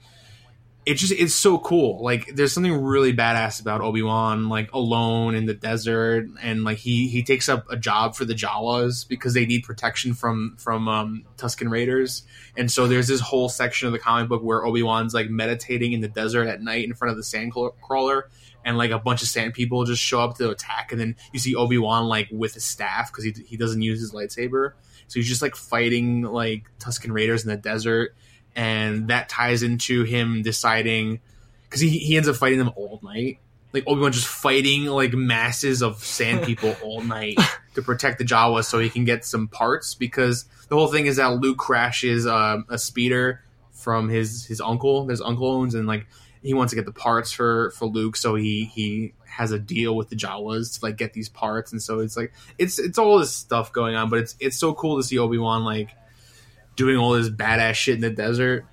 it just it's so cool. Like there's something really badass about Obi Wan, like alone in the desert, and like he he takes up a job for the Jawas because they need protection from from um, Tusken Raiders, and so there's this whole section of the comic book where Obi Wan's like meditating in the desert at night in front of the sand crawler. And like a bunch of sand people just show up to attack, and then you see Obi Wan like with his staff because he, he doesn't use his lightsaber, so he's just like fighting like Tusken Raiders in the desert and that ties into him deciding because he, he ends up fighting them all night. Like Obi Wan just fighting like masses of sand <laughs> people all night to protect the Jawas so he can get some parts because the whole thing is that Luke crashes um, a speeder from his his uncle, his uncle owns, and like he wants to get the parts for for Luke, so he he has a deal with the Jawas to like get these parts, and so it's like it's it's all this stuff going on, but it's it's so cool to see Obi Wan like doing all this badass shit in the desert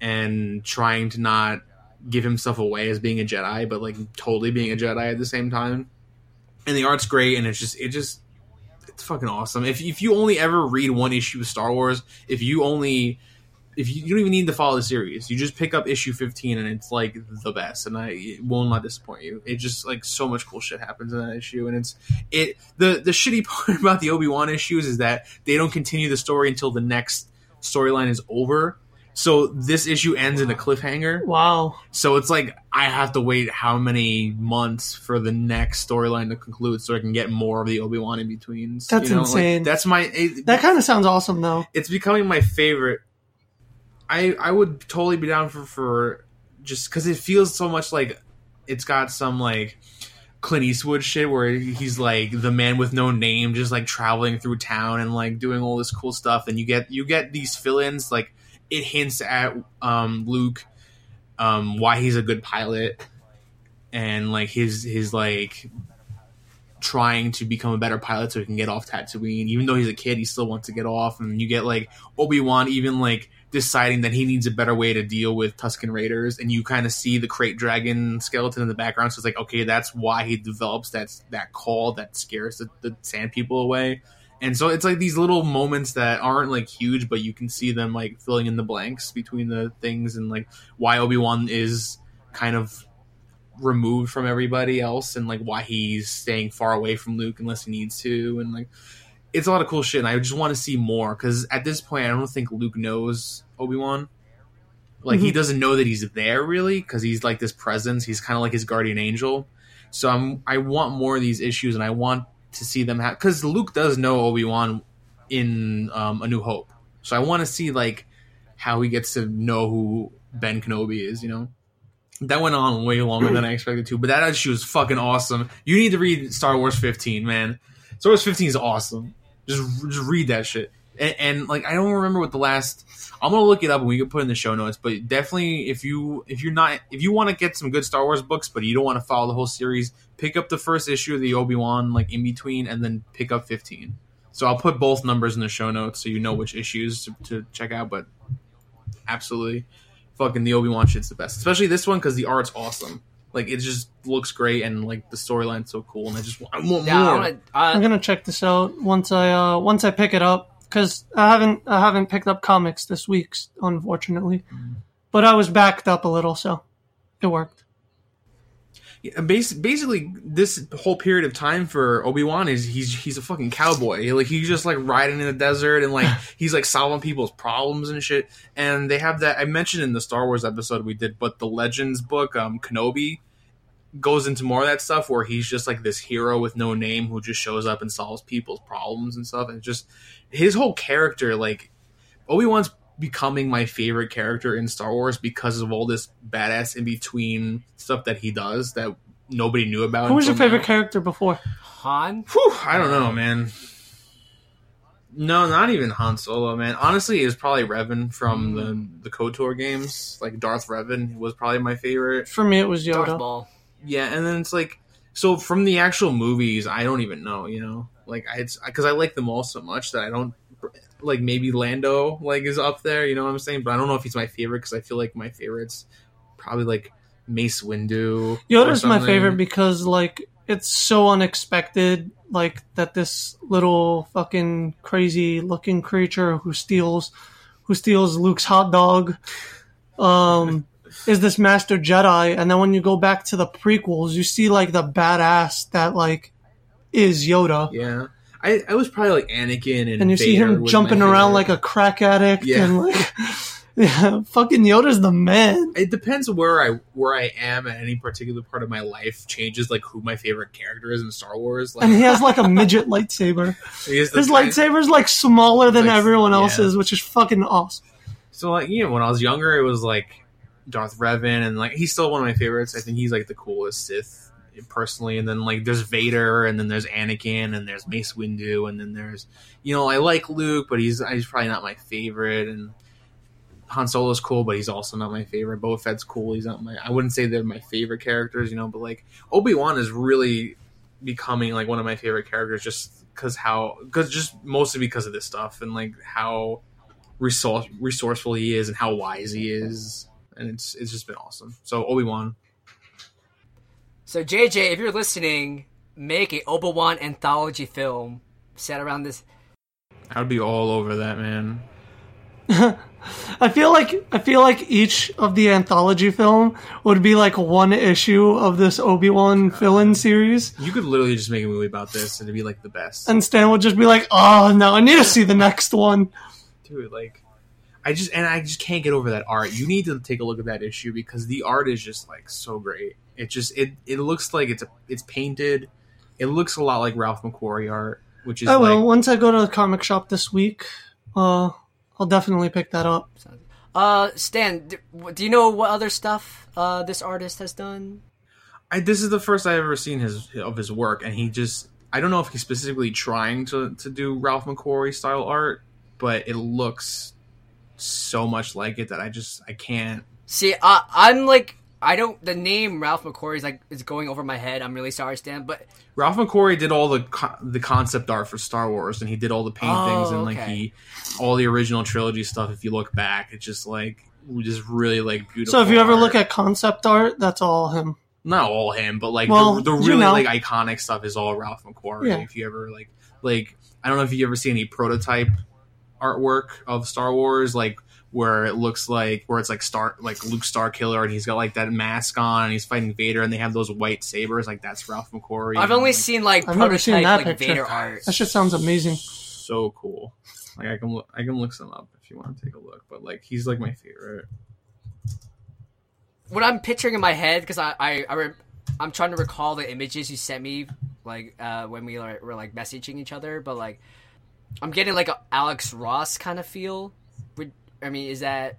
and trying to not give himself away as being a Jedi, but like totally being a Jedi at the same time. And the art's great, and it's just it just it's fucking awesome. If if you only ever read one issue of Star Wars, if you only if you, you don't even need to follow the series, you just pick up issue fifteen, and it's like the best, and I it will not disappoint you. It just like so much cool shit happens in that issue, and it's it the the shitty <laughs> part about the Obi Wan issues is that they don't continue the story until the next storyline is over. So this issue ends in a cliffhanger. Wow. So it's like I have to wait how many months for the next storyline to conclude so I can get more of the Obi Wan in betweens. That's you know? insane. Like, that's my. It, that kind of sounds awesome, though. It's becoming my favorite. I I would totally be down for for just because it feels so much like it's got some like Clint Eastwood shit where he's like the man with no name, just like traveling through town and like doing all this cool stuff. And you get you get these fill-ins like it hints at um, Luke um, why he's a good pilot and like his his like trying to become a better pilot so he can get off Tatooine. Even though he's a kid, he still wants to get off. And you get like Obi Wan even like deciding that he needs a better way to deal with Tusken Raiders, and you kind of see the krayt dragon skeleton in the background. So it's like, okay, that's why he develops that that call that scares the, the sand people away. And so it's like these little moments that aren't like huge, but you can see them like filling in the blanks between the things, and like why Obi Wan is kind of removed from everybody else, and like why he's staying far away from Luke unless he needs to, and like it's a lot of cool shit, and I just want to see more because at this point, I don't think Luke knows Obi Wan. Like mm-hmm. he doesn't know that he's there really because he's like this presence. He's kind of like his guardian angel. So I'm I want more of these issues, and I want to see them have because Luke does know Obi Wan in um, A New Hope. So I want to see like how he gets to know who Ben Kenobi is. You know, that went on way longer than I expected to, but that issue was fucking awesome. You need to read Star Wars 15, man. Star Wars 15 is awesome. Just just read that shit. And, and, like I don't remember what the last. I'm gonna look it up and we can put in the show notes. But definitely, if you if you're not if you want to get some good Star Wars books, but you don't want to follow the whole series, pick up the first issue of the Obi Wan like in between, and then pick up 15. So I'll put both numbers in the show notes so you know which issues to, to check out. But absolutely, fucking the Obi Wan shit's the best, especially this one because the art's awesome. Like it just looks great and like the storyline's so cool, and I just I want yeah, more. Wanna, uh, I'm gonna check this out once I uh once I pick it up because I haven't I haven't picked up comics this week, unfortunately. Mm-hmm. But I was backed up a little, so it worked. Yeah, basically, this whole period of time for Obi Wan is he's he's a fucking cowboy. Like he's just like riding in the desert and like <laughs> he's like solving people's problems and shit. And they have that I mentioned in the Star Wars episode we did, but the Legends book, um, Kenobi goes into more of that stuff where he's just like this hero with no name who just shows up and solves people's problems and stuff. And just his whole character, like Obi Wan's becoming my favorite character in Star Wars because of all this badass in between stuff that he does that nobody knew about. Who was your favorite now. character before? Han? Whew, I don't know, man. No, not even Han Solo, man. Honestly, it was probably Revan from mm-hmm. the the KOTOR games. Like Darth Revan was probably my favorite. For me, it was Yoda. Yeah, and then it's like so from the actual movies, I don't even know. You know, like I because I like them all so much that I don't. like maybe Lando like is up there. You know what I'm saying? But I don't know if he's my favorite because I feel like my favorites probably like Mace Windu. Yoda's my favorite because like it's so unexpected, like that this little fucking crazy looking creature who steals who steals Luke's hot dog um is this master Jedi and then when you go back to the prequels you see like the badass that like is Yoda. Yeah, I, I was probably like Anakin and And you see him jumping around like a crack addict Yeah. and like <laughs> yeah, fucking Yoda's the man. It depends where I where I am at any particular part of my life changes like who my favorite character is in Star Wars. Like And he has like a midget <laughs> lightsaber. he is the His kind- lightsaber's like smaller than Like, everyone yeah. else's, which is fucking awesome. So like you know when I was younger it was like Darth Revan and like he's still one of my favorites. I think he's like the coolest Sith personally. And then like there's Vader and then there's Anakin and there's Mace Windu and then there's you know I like Luke but he's he's probably not my favorite and Han Solo's cool but he's also not my favorite. Boba Fett's cool. He's not my I wouldn't say they're my favorite characters you know but like Obi Wan is really becoming like one of my favorite characters just because how because just mostly because of this stuff and like how resource, resourceful he is and how wise he is, and it's it's just been awesome. So Obi Wan, So JJ, if you're listening, make a Obi Wan anthology film set around this. I would be all over that man. <laughs> I feel like I feel like each of the anthology film would be like one issue of this Obi Wan fill-in series, You could literally just make a movie about this and it'd be like the best, and Stan would just be like, "Oh no, I need to see the next one." dude. Like, I just and I just can't get over that art. You need to take a look at that issue because the art is just like so great. It just it it looks like it's a, it's painted. It looks a lot like Ralph McQuarrie art, which is I will like once I go to the comic shop this week. Uh, I'll definitely pick that up. Uh, Stan, do, do you know what other stuff uh this artist has done? I, this is the first I've ever seen his of his work, and he just I don't know if he's specifically trying to to do Ralph McQuarrie style art, but it looks so much like it that I just I can't. See, I, I'm like, I don't. The name Ralph McQuarrie is like is going over my head. I'm really sorry, Stan, but Ralph McQuarrie did all the co- the concept art for Star Wars, and he did all the paintings Oh, and like okay. he all the original trilogy stuff. If you look back, it's just like just really like beautiful. So if you ever art. look at concept art, that's all him. not all him, but like Well, the, the you really know. like iconic stuff is all Ralph McQuarrie. Yeah. If you ever like like I don't know if you ever see any prototype artwork of Star Wars, like where it looks like where it's like Star like Luke Starkiller and he's got like that mask on and he's fighting Vader and they have those white sabers, like that's Ralph McQuarrie. I've only Like, seen like I've never seen prototype that like picture. Vader art. That shit sounds amazing. so cool. Like I can look I can look some up if you want to take a look. But like he's like my favorite. what I'm picturing in my head because I I, I re- I'm trying to recall the images you sent me like uh, when we were, were like messaging each other, but like I'm getting like a Alex Ross kind of feel. Would I mean is that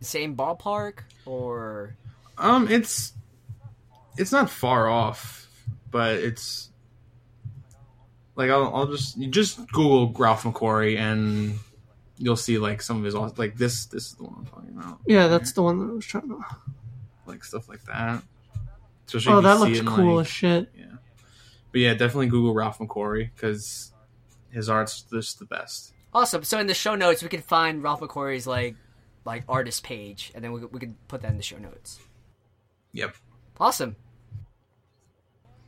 same ballpark or Um, it's it's not far off, but it's like I'll, I'll just you just Google Ralph McQuarrie and you'll see like some of his like this. This is the one I'm talking about. Yeah, that's the one that I was trying to. like stuff like that. Especially Oh, if you that looks cool like- as shit. yeah, but yeah, definitely Google Ralph McQuarrie because his art's just the best. awesome? So in the show notes we can find Ralph McQuarrie's like like artist page, and then we we can put that in the show notes. Yep. Awesome.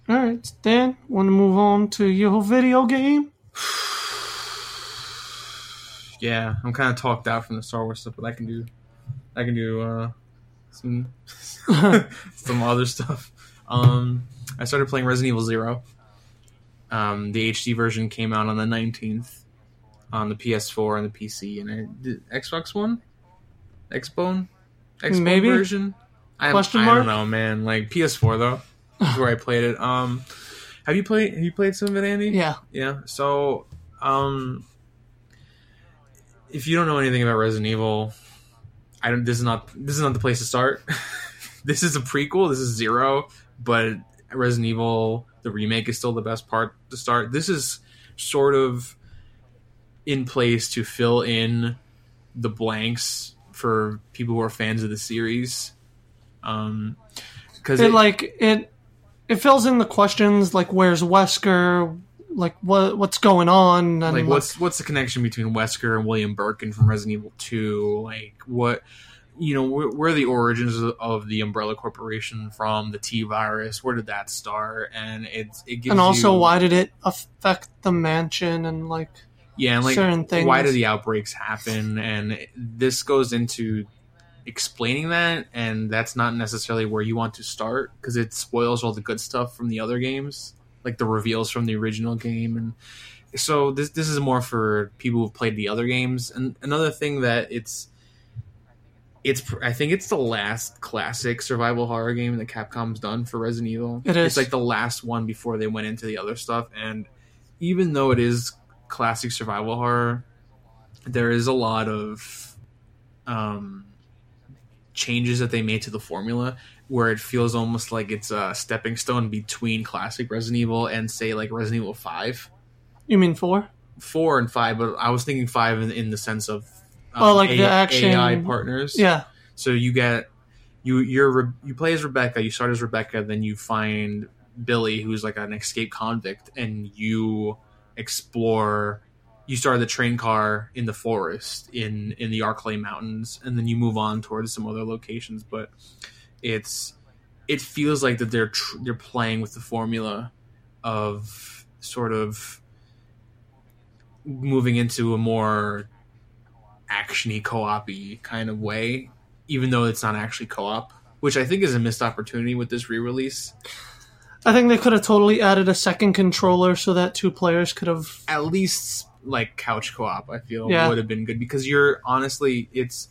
All right, Stan, want to move on to your video game? <sighs> Yeah, I'm kind of talked out from the Star Wars stuff, but I can do, I can do uh, some <laughs> some other stuff. Um, I started playing Resident Evil Zero. Um, the HD version came out on the 19th on the PS4 and the PC, and I did Xbox One, Xbone, Xbone Maybe? version. I, Question I mark? don't know, man. Like PS4 though, is where I played it. Um, have you played? Have you played some of it, Andy? Yeah. Yeah. So, um, if you don't know anything about Resident Evil, I don't. This is not. This is not the place to start. <laughs> this is a prequel. This is zero, but Resident Evil the remake is still the best part to start. This is sort of in place to fill in the blanks for people who are fans of the series. Um, because It like it it fills in the questions like where's Wesker, like what what's going on and like what's what's the connection between Wesker and William Birkin from Resident Evil Two? Like what you know where, where are the origins of, the Umbrella Corporation from the T virus? Where did that start? And it's it gives and also you, why did it affect the mansion and like yeah and like certain things. why do the outbreaks happen? And this goes into explaining that, and that's not necessarily where you want to start because it spoils all the good stuff from the other games, like the reveals from the original game and so this this is more for people who've played the other games. And another thing that it's it's I think it's the last classic survival horror game that Capcom's done for Resident Evil. It is. It's like the last one before they went into the other stuff. And even though it is classic survival horror, there is a lot of um, changes that they made to the formula where it feels almost like it's a stepping stone between classic Resident Evil and say like Resident Evil Five you mean four? four and five, but I was thinking five in, in the sense of um, Oh, like the action- AI partners. Yeah. So you get you you're Re- you play as Rebecca. You start as Rebecca, then you find Billy, who's like an escaped convict, and you explore. You start the train car in the forest in in the Arklay Mountains, and then you move on towards some other locations. But it's it feels like that they're tr- they're playing with the formula of sort of moving into a more actiony co-op-y kind of way even though it's not actually co-op which i think is a missed opportunity with this re-release I think they could have totally added a second controller so that two players could have. at least like couch co-op i feel Yeah. would have been good because you're honestly it's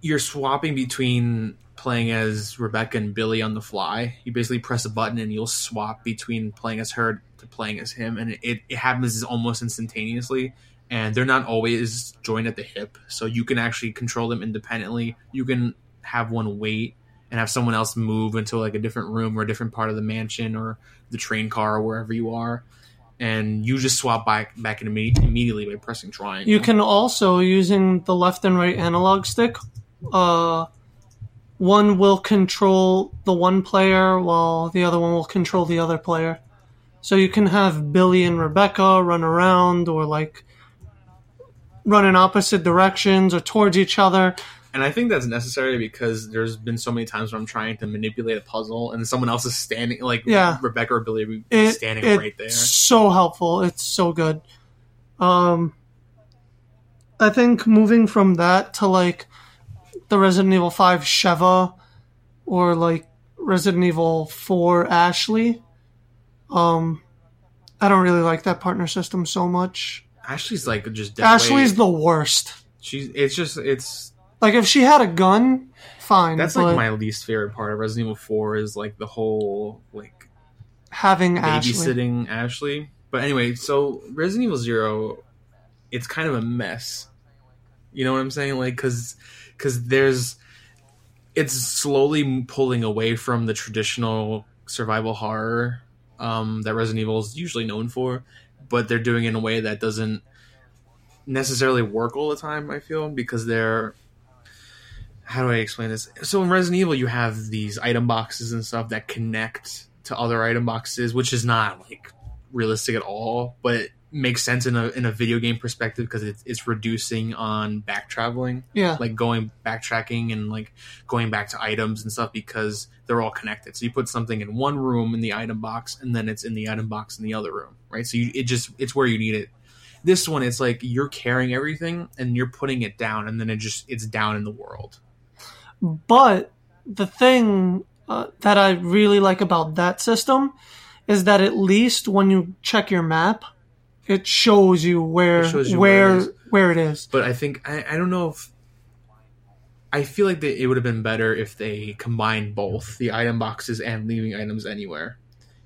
you're swapping between playing as rebecca and billy on the fly you basically press a button and you'll swap between playing as her to playing as him and it, it happens almost instantaneously and they're not always joined at the hip so you can actually control them independently you can have one wait and have someone else move into like a different room or a different part of the mansion or the train car or wherever you are and you just swap back back in imme- immediately by pressing triangle. You can also using the left and right analog stick. Uh, one will control the one player while the other one will control the other player. So you can have Billy and Rebecca run around or like run in opposite directions or towards each other. and I think that's necessary because there's been so many times where I'm trying to manipulate a puzzle and someone else is standing, like Yeah. Rebecca or Billy, would be It, standing it's right there. so helpful. It's so good. Um, I think moving from that to like the Resident Evil 5 Sheva or like Resident Evil 4 Ashley, um, I don't really like that partner system so much. Ashley's like just dead Ashley's weight. the worst. she's it's just it's Like if she had a gun, fine. that's like my least favorite part of Resident Evil Four is like the whole like having Ashley. babysitting Ashley. But anyway, so Resident Evil Zero, it's kind of a mess. You know what I'm saying? Like, cause, cause there's, it's slowly pulling away from the traditional survival horror um, that Resident Evil is usually known for, but they're doing it in a way that doesn't necessarily work all the time. I feel because they're how do I explain this? So in Resident Evil, you have these item boxes and stuff that connect to other item boxes, which is not like realistic at all, but makes sense in a in a video game perspective because it's, it's reducing on back traveling, Yeah. like going backtracking and like going back to items and stuff because they're all connected. So you put something in one room in the item box, and then it's in the item box in the other room, right? So you, it just it's where you need it. This one, it's like you're carrying everything and you're putting it down, and then it just it's down in the world. But the thing uh, that I really like about that system is that at least when you check your map, it shows you where It shows you where where it is. where it is. But I think I, I don't know if I feel like that it would have been better if they combined both the item boxes and leaving items anywhere.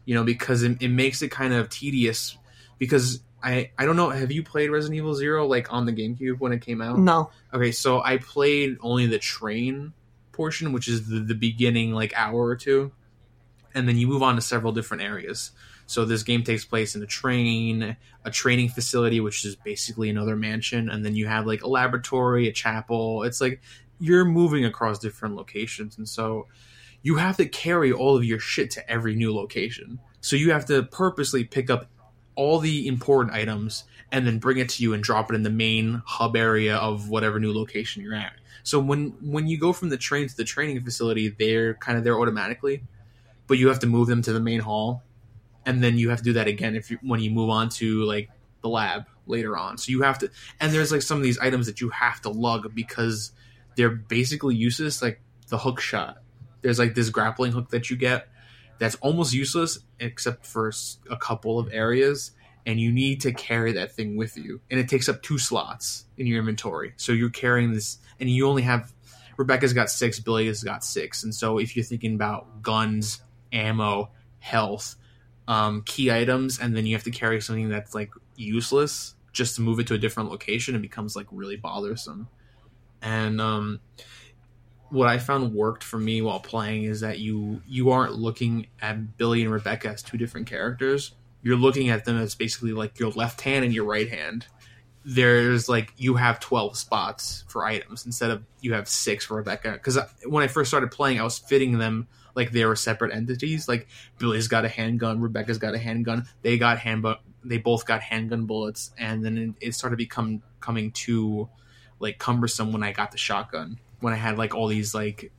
You know, because it, it makes it kind of tedious. Because I I don't know. Have you played Resident Evil Zero like on the GameCube when it came out? No, Okay, so I played only the train portion, which is the, the beginning like hour or two, and then you move on to several different areas. So this game takes place in a train, a training facility, which is basically another mansion, and then you have like a laboratory, a chapel. It's like you're moving across different locations, and so you have to carry all of your shit to every new location. So you have to purposely pick up all the important items and then bring it to you and drop it in the main hub area of whatever new location you're at. So when when you go from the train to the training facility, they're kind of there automatically, but you have to move them to the main hall, and then you have to do that again if you when you move on to like the lab later on. So you have to, and there's like some of these items that you have to lug because they're basically useless, like the hook shot. There's like this grappling hook that you get that's almost useless except for a couple of areas and you need to carry that thing with you. And it takes up two slots in your inventory. So you're carrying this and you only have rebecca's got six billy has got six. And so if you're thinking about guns ammo health um, key items and then you have to carry something that's like useless just to move it to a different location it becomes like really bothersome and um, what I found worked for me while playing is that you you aren't looking at Billy and Rebecca as two different characters. You're looking at them as basically like your left hand and your right hand. There's like you have 12 spots for items instead of you have six for Rebecca. Because when I first started playing, I was fitting them like they were separate entities. Like Billy's got a handgun, Rebecca's got a handgun. They got handgun. They both got handgun bullets, and then it, started become coming too like cumbersome when I got the shotgun when I had like all these like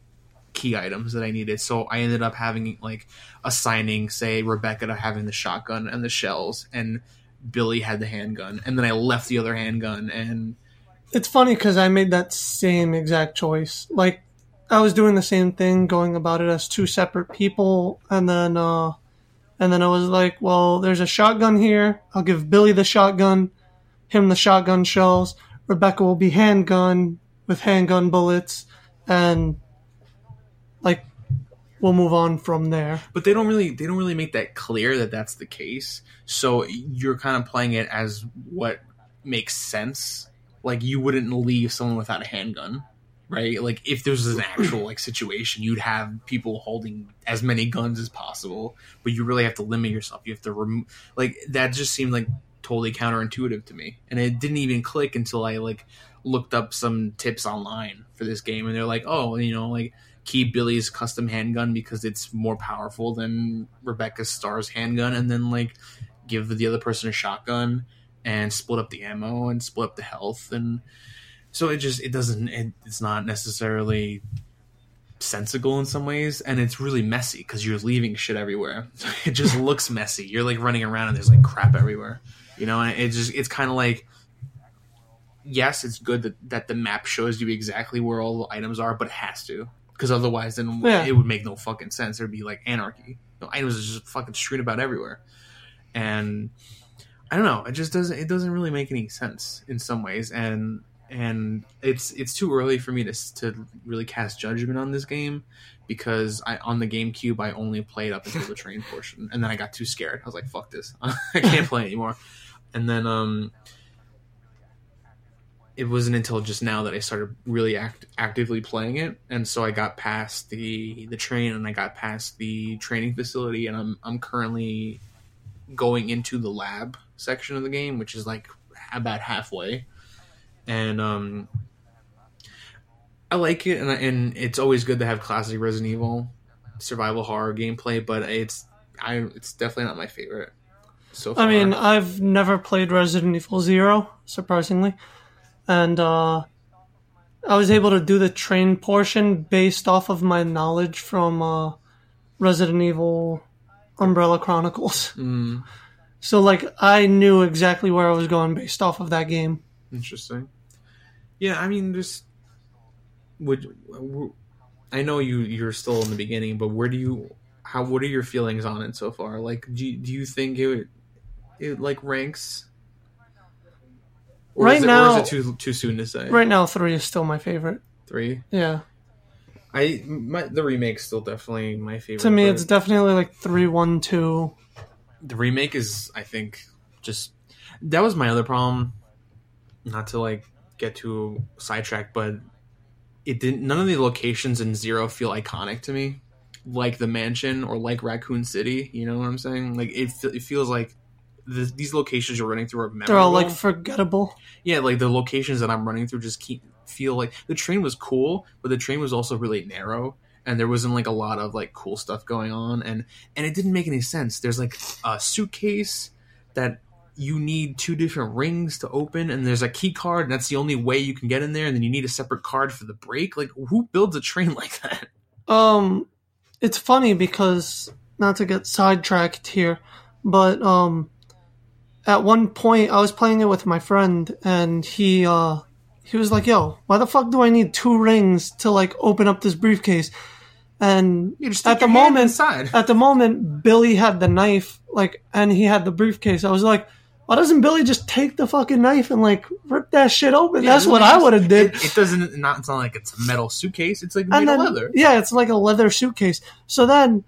key items that I needed. So I ended up having like assigning, say, Rebecca to having the shotgun and the shells, and Billy had the handgun, and then I left the other handgun. And It's funny because I made that same exact choice. Like, I was doing the same thing, going about it as two separate people, and then, uh, and then I was like, well, there's a shotgun here. I'll give Billy the shotgun, him the shotgun shells. Rebecca will be handgun with handgun bullets, and like, we'll move on from there. but they don't really they don't really make that clear that that's the case. So you're kind of playing it as what makes sense. Like you wouldn't leave someone without a handgun, right? Like if there was an actual like situation, you'd have people holding as many guns as possible, but you really have to limit yourself. You have to remove like that. Just seemed like totally counterintuitive to me, and it didn't even click until I like looked up some tips online for this game, and they're like, oh, you know, like keep Billy's custom handgun because it's more powerful than Rebecca Starr's handgun, and then like give the other person a shotgun and split up the ammo and split up the health, and so it just it doesn't it, it's not necessarily sensible in some ways. And it's really messy because you're leaving shit everywhere. <laughs> It just looks messy. You're like running around and there's like crap everywhere you know and it just it's kind of like yes it's good that, that the map shows you exactly where all the items are but it has to because otherwise then Yeah. it would make no fucking sense there'd be like anarchy the items are just fucking strewn about everywhere and i don't know it just doesn't it doesn't really make any sense in some ways and and it's it's too early for me to to really cast judgment on this game because I on the GameCube I only played up until the <laughs> train portion and then I got too scared. I was like, "Fuck this, <laughs> I can't play anymore." And then um, it wasn't until just now that I started really act actively playing it, and so I got past the the train and I got past the training facility, and I'm I'm currently going into the lab section of the game, which is like about halfway and um, I like it, and and it's always good to have classic Resident Evil survival horror gameplay, but it's I it's definitely not my favorite. So far. I mean, I've never played Resident Evil Zero, surprisingly, and uh, I was able to do the train portion based off of my knowledge from uh, Resident Evil Umbrella Chronicles. <laughs> Mm, So, like, I knew exactly where I was going based off of that game. interesting. Yeah, I mean, just would I know you you're still in the beginning, but where do you how what are your feelings on it so far? Like, do you, do you think it it like ranks? Or Right is it, now- or is it too too soon to say? Right now, three is still my favorite. Three. Yeah, I my, the remake's still definitely my favorite. to me, it's definitely like three, one, two. the remake is I think just that was my other problem. Not to like get too sidetracked, but it didn't. None of the locations in Zero feel iconic to me, like the mansion or like Raccoon City. You know what I'm saying? Like it, it feels like the, these locations you're running through are memorable. They're all like forgettable. yeah, like the locations that I'm running through just keep feel like the train was cool, but the train was also really narrow and there wasn't like a lot of like cool stuff going on and and it didn't make any sense. There's like a suitcase that you need two different rings to open, and there's a key card, and that's the only way you can get in there, and then you need a separate card for the break. Like, who builds a train <laughs> like that? Um, it's funny because not to get sidetracked here, but um, at one point I was playing it with my friend, and he uh he was like, "Yo, why the fuck do I need two rings to like open up this briefcase?" And at the moment, inside. at the moment, Billy had the knife, like, and he had the briefcase. I was like, why doesn't Billy just take the fucking knife and like rip that shit open? That's what I would have did. It, it doesn't not it's not like it's a metal suitcase. It's like made then leather. yeah, it's like a leather suitcase. So then,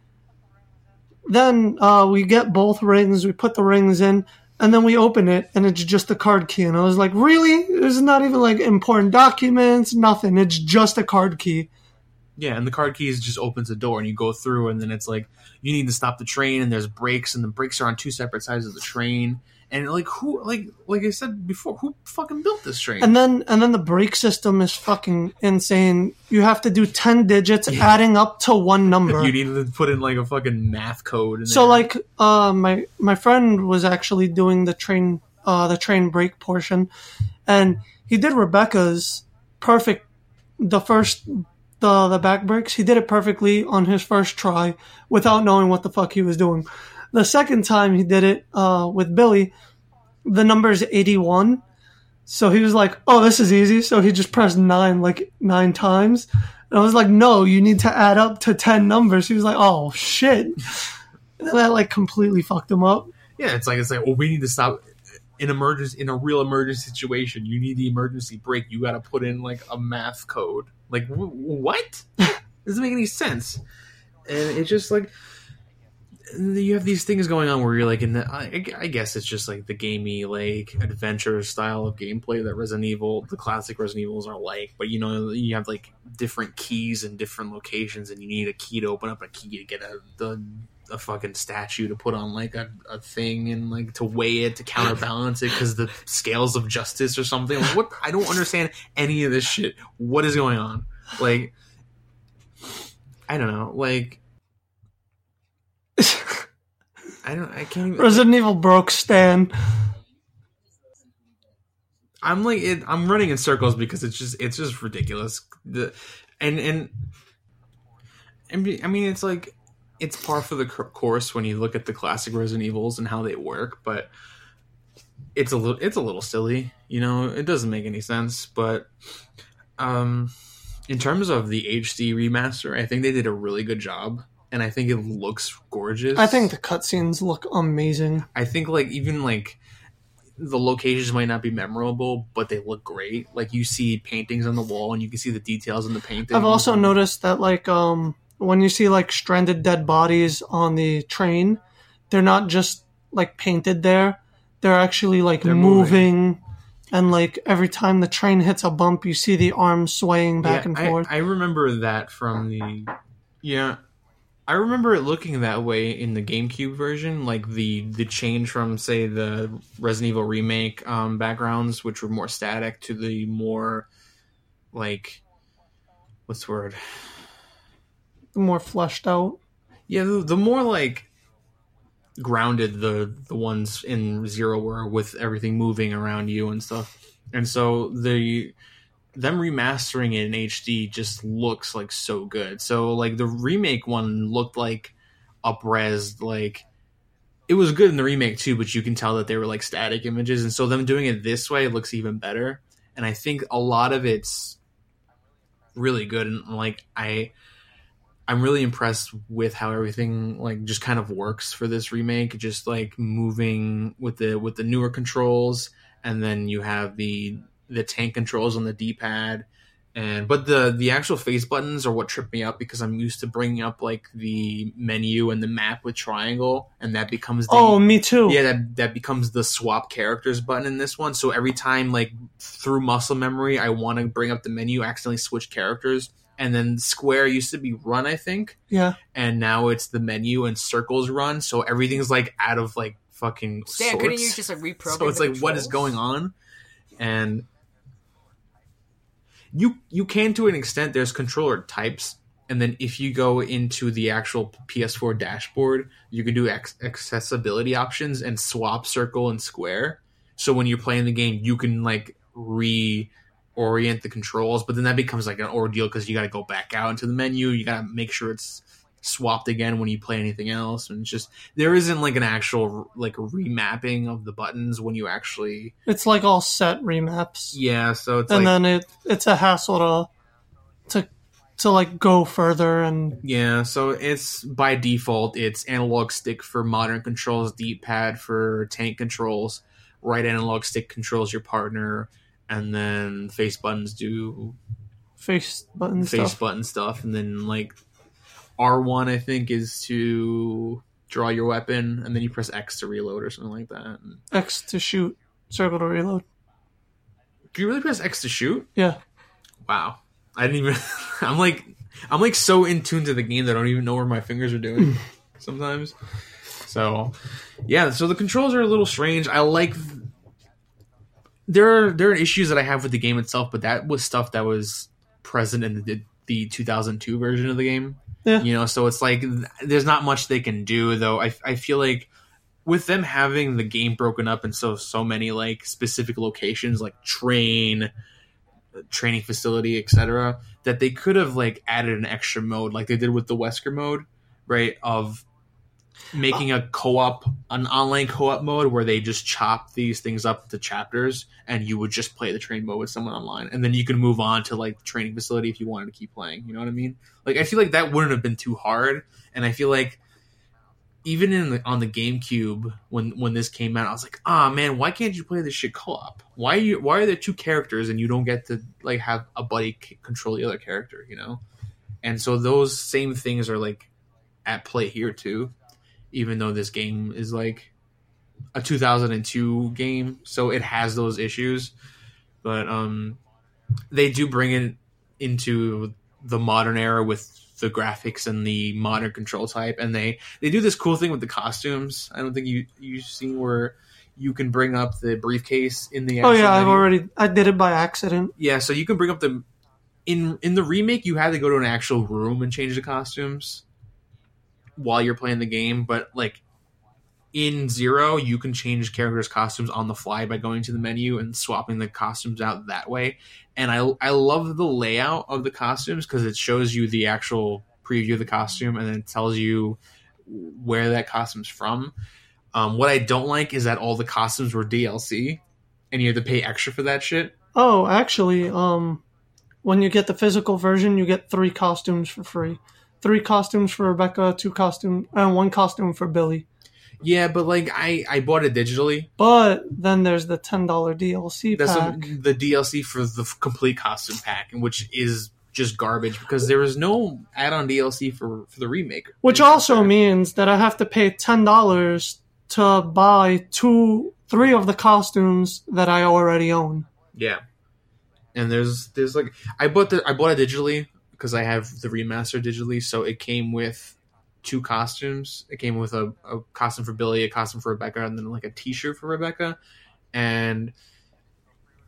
then uh, we get both rings. We put the rings in, and then we open it, and it's just a card key. And I was like, really? There's not even like important documents, nothing. It's just a card key. Yeah, and the card keys just opens a door, and you go through, and then it's like you need to stop the train, and there's brakes, and the brakes are on two separate sides of the train, and like who, like like I said before, who fucking built this train? And then and then the brake system is fucking insane. You have to do ten digits adding up to one <laughs> number. you need to put in like a fucking math code. In So there. like uh my my friend was actually doing the train uh the train brake portion and he did Rebecca's perfect the first the the back brakes he did it perfectly on his first try without knowing what the fuck he was doing. The second time he did it uh with Billy the number is 81 so he was like oh this is easy so he just pressed 9 like 9 times and I was like no you need to add up to 10 numbers he was like oh shit and then that like completely fucked him up. yeah, it's like it's like well, we need to stop. In emergency, in a real emergency situation, you need the emergency break. You got to put in like a math code. Like wh- what? <laughs> doesn't make any sense. And it's just like you have these things going on where you're like in the. I, I guess it's just like the gamey like adventure style of gameplay that Resident Evil, the classic Resident Evils are like. But you know, you have like different keys in different locations, and you need a key to open up a key to get a the a fucking statue to put on like a, a thing and like to weigh it to counterbalance it because the scales of justice or something. Like, what? I don't understand any of this shit. What is going on? Like, I don't know. Like, I don't. I can't even. Resident Evil broke Stan. I'm like it, I'm running in circles because it's just it's just ridiculous. The and and and I mean it's like it's par for the course when you look at the classic Resident Evils and how they work, but it's a little it's a little silly. You know, it doesn't make any sense. But um, in terms of the HD remaster, I think they did a really good job, and I think it looks gorgeous. I think the cutscenes look amazing. I think like even like the locations might not be memorable, but they look great. Like you see paintings on the wall, and you can see the details in the painting. I've also noticed that like um when you see like stranded dead bodies on the train, they're not just like painted there. They're actually like They're moving. and like every time the train hits a bump, you see the arms swaying back Yeah, and I- forth. I, remember that from the yeah. I remember it looking that way in the GameCube version, like the the change from say the Resident Evil remake um, backgrounds, which were more static, to the more like what's the word? More fleshed out. Yeah, the, the more like grounded the the ones in Zero were with everything moving around you and stuff. And so the them remastering it in HD just looks like so good. So like the remake one looked like upres like it was good in the remake too, but you can tell that they were like static images and so them doing it this way looks even better. And I think a lot of it's really good and like I I'm really impressed with how everything like just kind of works for this remake. Just like moving with the with the newer controls, and then you have the the tank controls on the D pad, and but the the actual face buttons are what trip me up because I'm used to bringing up like the menu and the map with triangle, and that becomes the Oh, me too. yeah that that becomes the swap characters button in this one so every time like through muscle memory i want to bring up the menu accidentally switch characters and then square used to be run i think Yeah. and now it's the menu and circles run so everything's like out of like fucking Stan, sorts. couldn't you just like <laughs> reprogram? so it's the like what is going on and you you can to an extent there's controller types and then if you go into the actual PS4 dashboard, you can do ac- accessibility options and swap circle and square. So when you're playing the game, you can like reorient the controls, but then that becomes like an ordeal because you got to go back out into the menu. You got to make sure it's swapped again when you play anything else, and it's just there isn't like an actual like remapping of the buttons when you actually It's like all set remaps, yeah. So it's and like then it it's a hassle to to to like go further and Yeah, so it's by default it's analog stick for modern controls, D pad for tank controls, right analog stick controls your partner, and then face buttons do face button face stuff. button stuff, and then like R one I think is to draw your weapon, and then you press X to reload or something like that. X to shoot, circle to reload. Do you really press X to shoot? Yeah, Wow, I didn't even. <laughs> I'm like I'm like so in tune to the game that I don't even know where my fingers are doing <laughs> sometimes. So yeah, so the controls are a little strange. I like there are there are issues that I have with the game itself, but that was stuff that was present in the the 2002 version of the game. Yeah. You know, so it's like there's not much they can do though. I I feel like with them having the game broken up in so so many like specific locations like train training facility etc that they could have like added an extra mode like they did with the wesker mode right of making a co-op an online co-op mode where they just chop these things up to chapters and you would just play the train mode with someone online and then you can move on to like the training facility if you wanted to keep playing you know what i mean like i feel like that wouldn't have been too hard and i feel like even in the, on the GameCube when when this came out, I was like, ah man, why can't you play this shit co-op? Why are you why are there two characters and you don't get to like have a buddy c- control the other character? You know, and so those same things are like at play here too, even though this game is like a 2002 game, so it has those issues, but um, they do bring it into the modern era with the graphics and the modern control type and they they do this cool thing with the costumes. I don't think you you've seen where you can bring up the briefcase in the Oh yeah, I've already I did it by accident. yeah so you can bring up the in in the remake you had to go to an actual room and change the costumes while you're playing the game but like in zero you can change characters costumes on the fly by going to the menu and swapping the costumes out that way. And i i love the layout of the costumes because it shows you the actual preview of the costume and then tells you where that costume's from. Um, what i don't like is that all the costumes were dlc and you have to pay extra for that shit. Oh, actually, um, when you get the physical version, you get three costumes for free. Three costumes for Rebecca, two costume, and one costume for Billy. Yeah, but like I I bought it digitally. But then there's the ten dollar DLC That's pack. the, the DLC for the complete costume pack, which is just garbage because there is no add-on DLC for for the remake. Which also means that I have to pay ten dollars to buy two, three of the costumes that I already own. yeah. And there's there's like I bought the I bought it digitally because I have the remaster digitally, so it came with two costumes. It came with a, a costume for Billy, a costume for Rebecca, and then like a T-shirt for Rebecca. And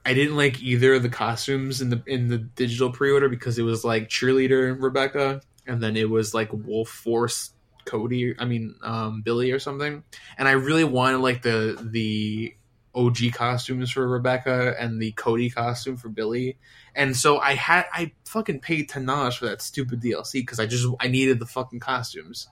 I didn't like either of the costumes in the in the digital pre-order because it was like cheerleader Rebecca, and then it was like Wolf Force Cody. I mean um, Billy or something. And I really wanted like the the OG costumes for Rebecca and the Cody costume for Billy. And so I had I fucking paid dollars for that stupid DLC because I just I needed the fucking costumes,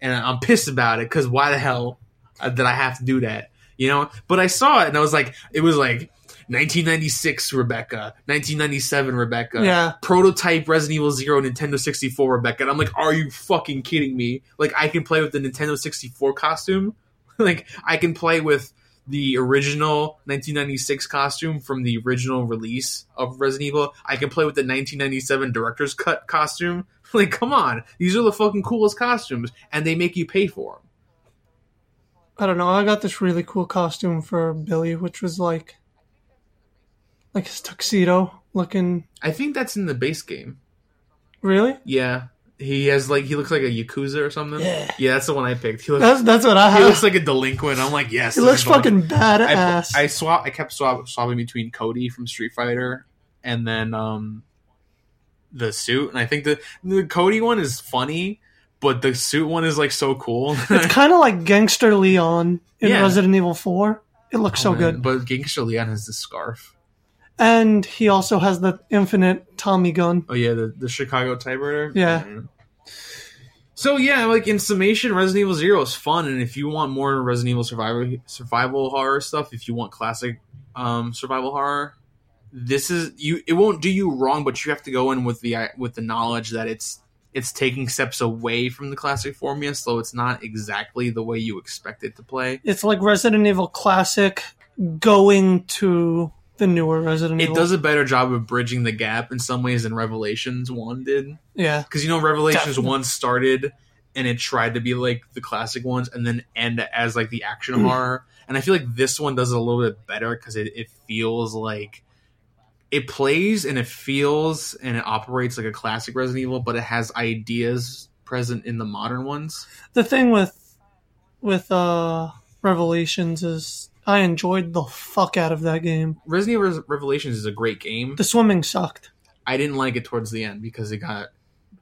and I'm pissed about it because why the hell did I have to do that? You know. But I saw it and I was like, it was like 1996 Rebecca, 1997 Rebecca, Yeah. prototype Resident Evil Zero Nintendo 64 Rebecca. And I'm like, are you fucking kidding me? Like I can play with the Nintendo 64 costume, <laughs> like I can play with the original 1996 costume from the original release of Resident Evil. I can play with the 1997 director's cut costume. <laughs> Like, come on, these are the fucking coolest costumes, and they make you pay for them. I don't know. I got this really cool costume for Billy, which was like, like his tuxedo looking. I think that's in the base game. Really? Yeah, he has like he looks like a yakuza or something. Yeah. yeah, that's the one I picked. He looks, That's that's what I he have. looks like a delinquent. I'm like, yes, He looks fucking I, badass. I swap. I kept swap, swapping between Cody from Street Fighter and then um, the suit, and I think the the Cody one is funny, but the suit one is like so cool. It's <laughs> kind of like Gangster Leon in Yeah. Resident Evil 4. It looks so good. But Gangster Leon has the scarf. And he also has the infinite Tommy gun. Oh yeah, the, the Chicago typewriter. Yeah. So yeah, like in summation, Resident Evil Zero is fun, and if you want more Resident Evil survival survival horror stuff, if you want classic um, survival horror, this is you. It won't do you wrong, but you have to go in with the with the knowledge that it's it's taking steps away from the classic formula, so it's not exactly the way you expect it to play. It's like Resident Evil Classic going to the newer Resident It Evil. does a better job of bridging the gap in some ways than Revelations One did. Yeah. because you know Revelations Definitely. one started and it tried to be like the classic ones and then end as like the action Mm. horror and I feel like this one does it a little bit better because it, it feels like it plays and it feels and it operates like a classic Resident Evil but it has ideas present in the modern ones The thing with with uh Revelations is I enjoyed the fuck out of that game. Resident Evil Revelations is a great game The swimming sucked. I didn't like it towards the end because it got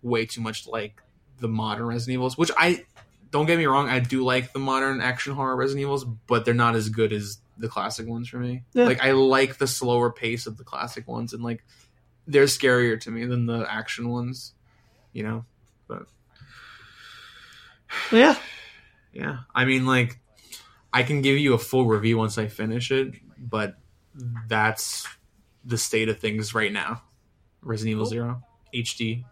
way too much like the modern Resident Evils, which I don't get me wrong, I do like the modern action horror Resident Evils, but they're not as good as the classic ones for me. Yeah. Like I like the slower pace of the classic ones and like they're scarier to me than the action ones, you know. But But yeah. yeah, I mean like I can give you a full review once I finish it, but that's the state of things right now. Resident Evil 0 HD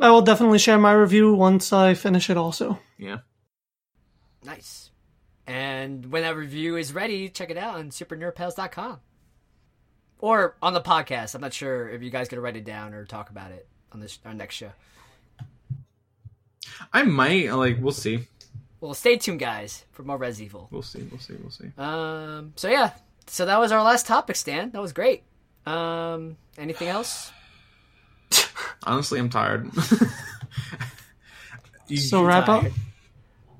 I will definitely share my review once I finish it also. Yeah. Nice. And when that review is ready, check it out on supernerdpals.com. Or on the podcast. I'm not sure if you guys gonna write it down or talk about it on this our next show. I might like we'll see. Well, stay tuned, guys, for more Res Evil. We'll see. We'll see. We'll see. Um. So yeah. So that was our last topic, Stan. That was great. Um. Anything else? <laughs> Honestly, I'm tired. You- <laughs> So wrap up.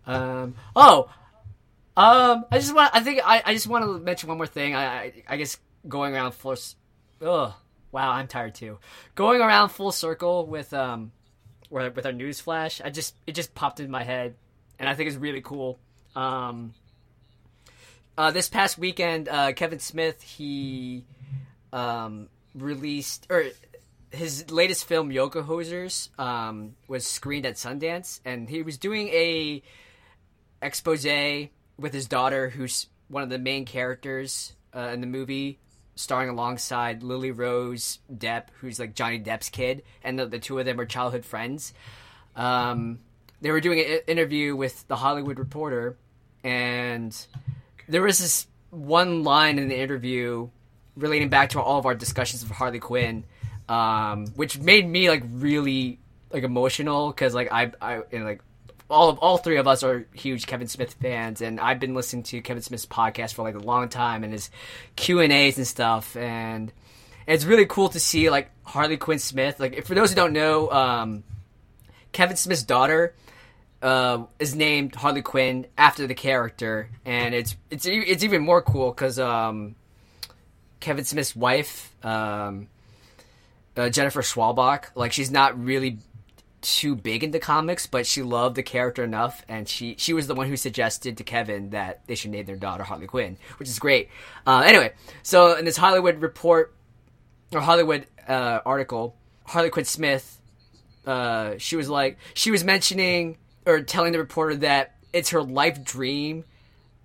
Um. Oh. Um. I just want. I think. I. I just want to mention one more thing. I. I, I guess going around full. s- Ugh. Wow. I'm tired too. Going around full circle with um, with with our news flash. I just it just popped in my head, and I think it's really cool. Um. Uh, this past weekend, uh, Kevin Smith he um, released or his latest film Yoga Hosers um, was screened at Sundance, and he was doing a expose with his daughter, who's one of the main characters uh, in the movie, starring alongside Lily Rose Depp, who's like Johnny Depp's kid, and the, the two of them are childhood friends. Um, they were doing an interview with the Hollywood Reporter, and there was this one line in the interview relating back to all of our discussions of Harley Quinn, um, which made me like really like emotional because like I I know, like all of all three of us are huge Kevin Smith fans, and I've been listening to Kevin Smith's podcast for like a long time and his Q and A's and stuff, and it's really cool to see like Harley Quinn Smith. Like for those who don't know, um, Kevin Smith's daughter uh, is named Harley Quinn after the character, and it's it's it's even more cool because um, Kevin Smith's wife, um, uh, Jennifer Schwalbach, like she's not really too big into comics, but she loved the character enough, and she she was the one who suggested to Kevin that they should name their daughter Harley Quinn, which is great. Uh, anyway, so in this Hollywood report or Hollywood uh, article, Harley Quinn Smith, uh, she was like she was mentioning or telling the reporter that it's her life dream,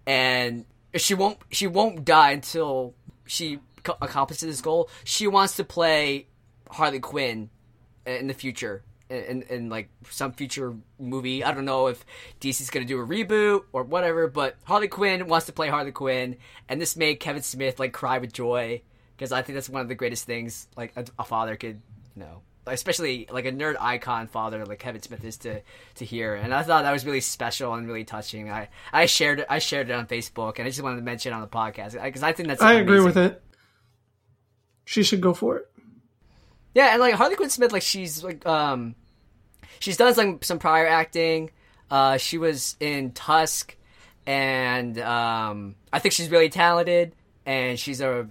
and she won't she won't die until she co- accomplishes this goal. She wants to play Harley Quinn in the future. In, in like some future movie, I don't know if DC's gonna do a reboot or whatever, but Harley Quinn wants to play Harley Quinn, and this made Kevin Smith like cry with joy because I think that's one of the greatest things like a, a father could, you know, especially like a nerd icon father like Kevin Smith is to to hear, and I thought that was really special and really touching. I I shared it, I shared it on Facebook, and I just wanted to mention it on the podcast because I think that's I agree with it. She should go for it. Yeah, and like Harley Quinn Smith, like she's like um, she's done some some prior acting. Uh, she was in Tusk, and um, I think she's really talented, and she's a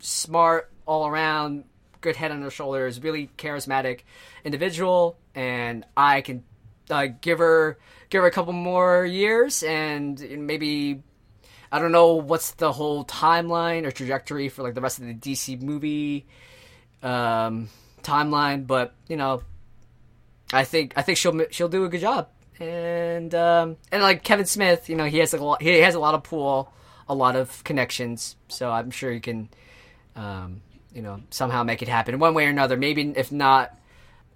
smart, all around good head on her shoulders, really charismatic individual, and I can uh, give her give her a couple more years, and maybe I don't know what's the whole timeline or trajectory for like the rest of the DC movie um, timeline, but you know, I think I think she'll she'll do a good job, and um, and like Kevin Smith, you know, he has a lot, he has a lot of pull, a lot of connections, so I'm sure he can, um, you know, somehow make it happen one way or another. Maybe if not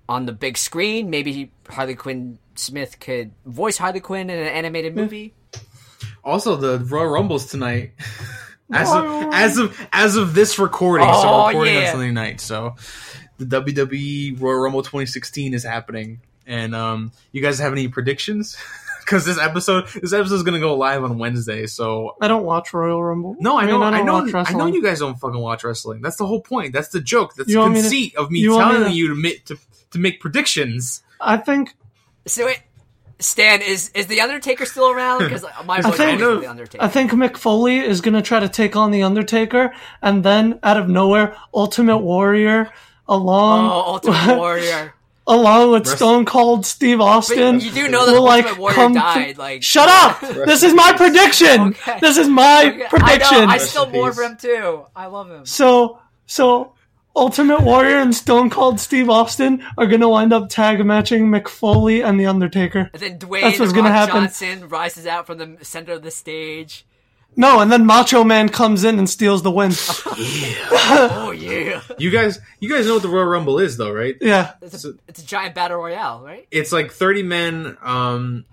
on the big screen, maybe Harley Quinn Smith could voice Harley Quinn in an animated movie. Also, the Royal Rumbles tonight. <laughs> As of, as of as of this recording, so Oh, we're recording on. Sunday night. So the WWE Royal Rumble 2016 is happening, and um, you guys have any predictions? <laughs> <laughs> Because this episode, this episode is gonna go live on Wednesday. So I don't watch Royal Rumble. no, I mean, know, I, don't know, watch I know you guys don't fucking watch wrestling. That's the whole point. That's the joke. That's You the want me to- conceit of me you want me telling to- you to make to, to make predictions. I think So wait, Stan, is is the Undertaker still around? <laughs> Because my voice think- is the Undertaker. I think Mick Foley is going to try to take on the Undertaker, and then out of nowhere, Ultimate Warrior, along oh, Ultimate Warrior. <laughs> along with Rest- Stone Cold Steve Austin. you do know that will, Ultimate Warrior come died, like- shut up! <laughs> this is my prediction. Okay. This is my Okay, prediction. I know. I still in more peace. for him too. I love him. So, so Ultimate Warrior and Stone Cold Steve Austin are going to wind up tag matching Mick Foley and the Undertaker. And then Dwayne That's what's The gonna Rock happen. Johnson rises out from the center of the stage. No, and then Macho Man comes in and steals the win. <laughs> <laughs> Oh yeah, You guys, you guys know what the Royal Rumble is, though, right? yeah. it's a, it's a giant battle royale, right? it's like 30 men um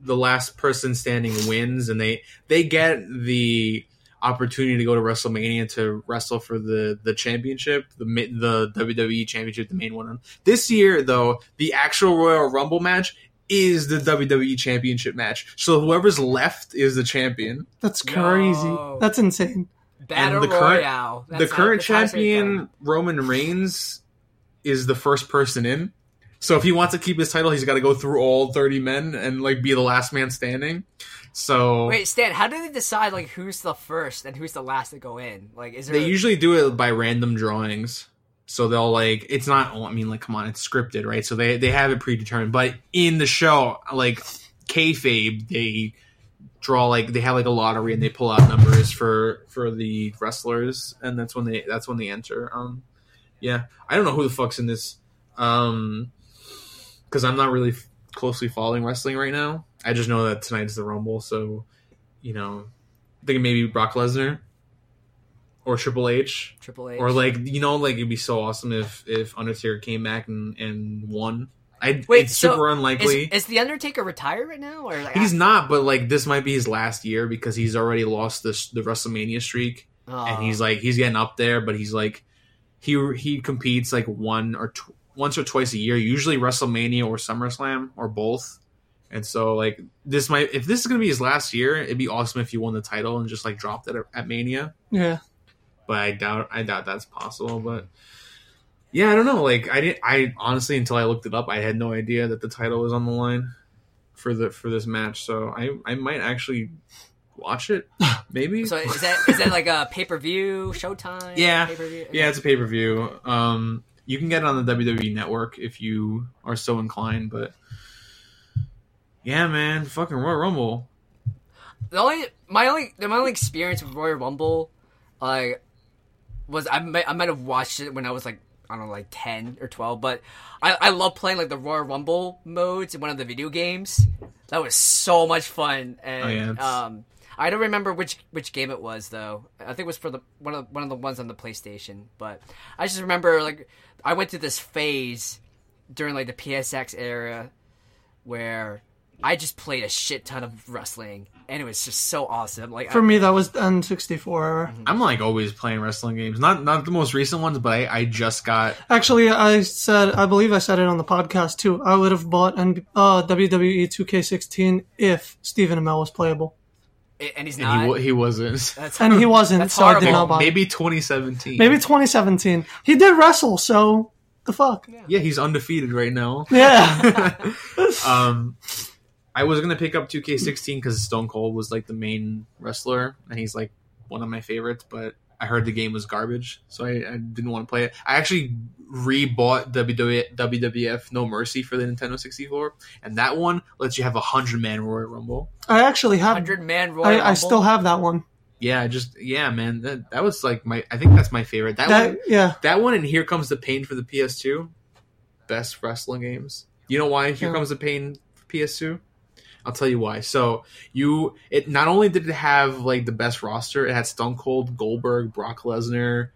the last person standing wins and they they get the opportunity to go to WrestleMania to wrestle for the the championship the the WWE championship the main one this year though the actual Royal Rumble match is the WWE championship match so whoever's left is the champion That's crazy. Yo. That's insane. Battle the current- the current that's how I say it, champion Roman Reigns is the first person in. So if he wants to keep his title, he's got to go through all 30 men and like be the last man standing. So Wait, Stan, how do they decide like who's the first and who's the last to go in? Like, is there? they usually do it by random drawings. So they'll like it's not oh, I mean like come on, it's scripted, right? So they they have it predetermined. But in the show, like kayfabe, they draw like they have like a lottery and they pull out numbers for for the wrestlers and that's when they that's when they enter. Um yeah. I don't know who the fuck's in this. Um because I'm not really f- closely following wrestling right now. I just know that tonight's the Rumble, so you know, thinking maybe Brock Lesnar or Triple H Triple H or like you know, like it'd be so awesome if if Undertaker came back and and won. I Wait, it's so super unlikely. is the Undertaker retired right now, or like, He's not, but like this might be his last year because he's already lost this the WrestleMania streak, Oh. and he's like he's getting up there, but he's like he he competes like one or tw- once or twice a year, usually WrestleMania or SummerSlam or both. And so like this might if this is gonna be his last year, it'd be awesome if he won the title and just like dropped it at, at Mania. Yeah. But I doubt I doubt that's possible. But yeah, I don't know. Like I didn't I honestly until I looked it up, I had no idea that the title was on the line for the for this match. So I I might actually watch it. <laughs> Maybe. So is that is that like a pay per view Showtime? Yeah. Pay-per-view? Yeah, it's a pay per view. Um, you can get it on the WWE Network if you are so inclined. But yeah, man, fucking Royal Rumble. The only my only my only experience with Royal Rumble, like, was I might I might have watched it when I was like I don't know like ten or twelve, but I I love playing like the Royal Rumble modes in one of the video games. That was so much fun, and Oh, yeah, um, I don't remember which which game it was though. I think it was for the one of one of the ones on the PlayStation, but I just remember like I went through this phase during like the PSX era where I just played a shit ton of wrestling, and it was just so awesome. Like For I, me, that was the N64. I'm like always playing wrestling games. Not not the most recent ones, but I, I just got Actually, I said, I believe I said it on the podcast too. I would have bought N- uh, WWE 2K16 if Stephen Amell was playable. and he's and not. he he wasn't. that's And he wasn't, That's so I did not buy. Maybe 2017. Maybe 2017. He did wrestle, so the fuck. Yeah, he's undefeated right now. Yeah. <laughs> um, I was gonna pick up 2K16 because Stone Cold was like the main wrestler, and he's like one of my favorites. But I heard the game was garbage, so I, I didn't want to play it. I actually re-bought WWF, WWF No Mercy for the Nintendo 64, and that one lets you have a hundred man Royal Rumble. I actually have. Hundred man Royal I, Rumble. I still have that one. Yeah, I just yeah, man, that that was like my. I think that's my favorite. That, That one, yeah. that one, and Here Comes the Pain for the PS2, best wrestling games. You know why Here Yeah. Comes the Pain for PS2? I'll tell you why. So you, it not only did it have like the best roster, it had Stone Cold, Goldberg, Brock Lesnar,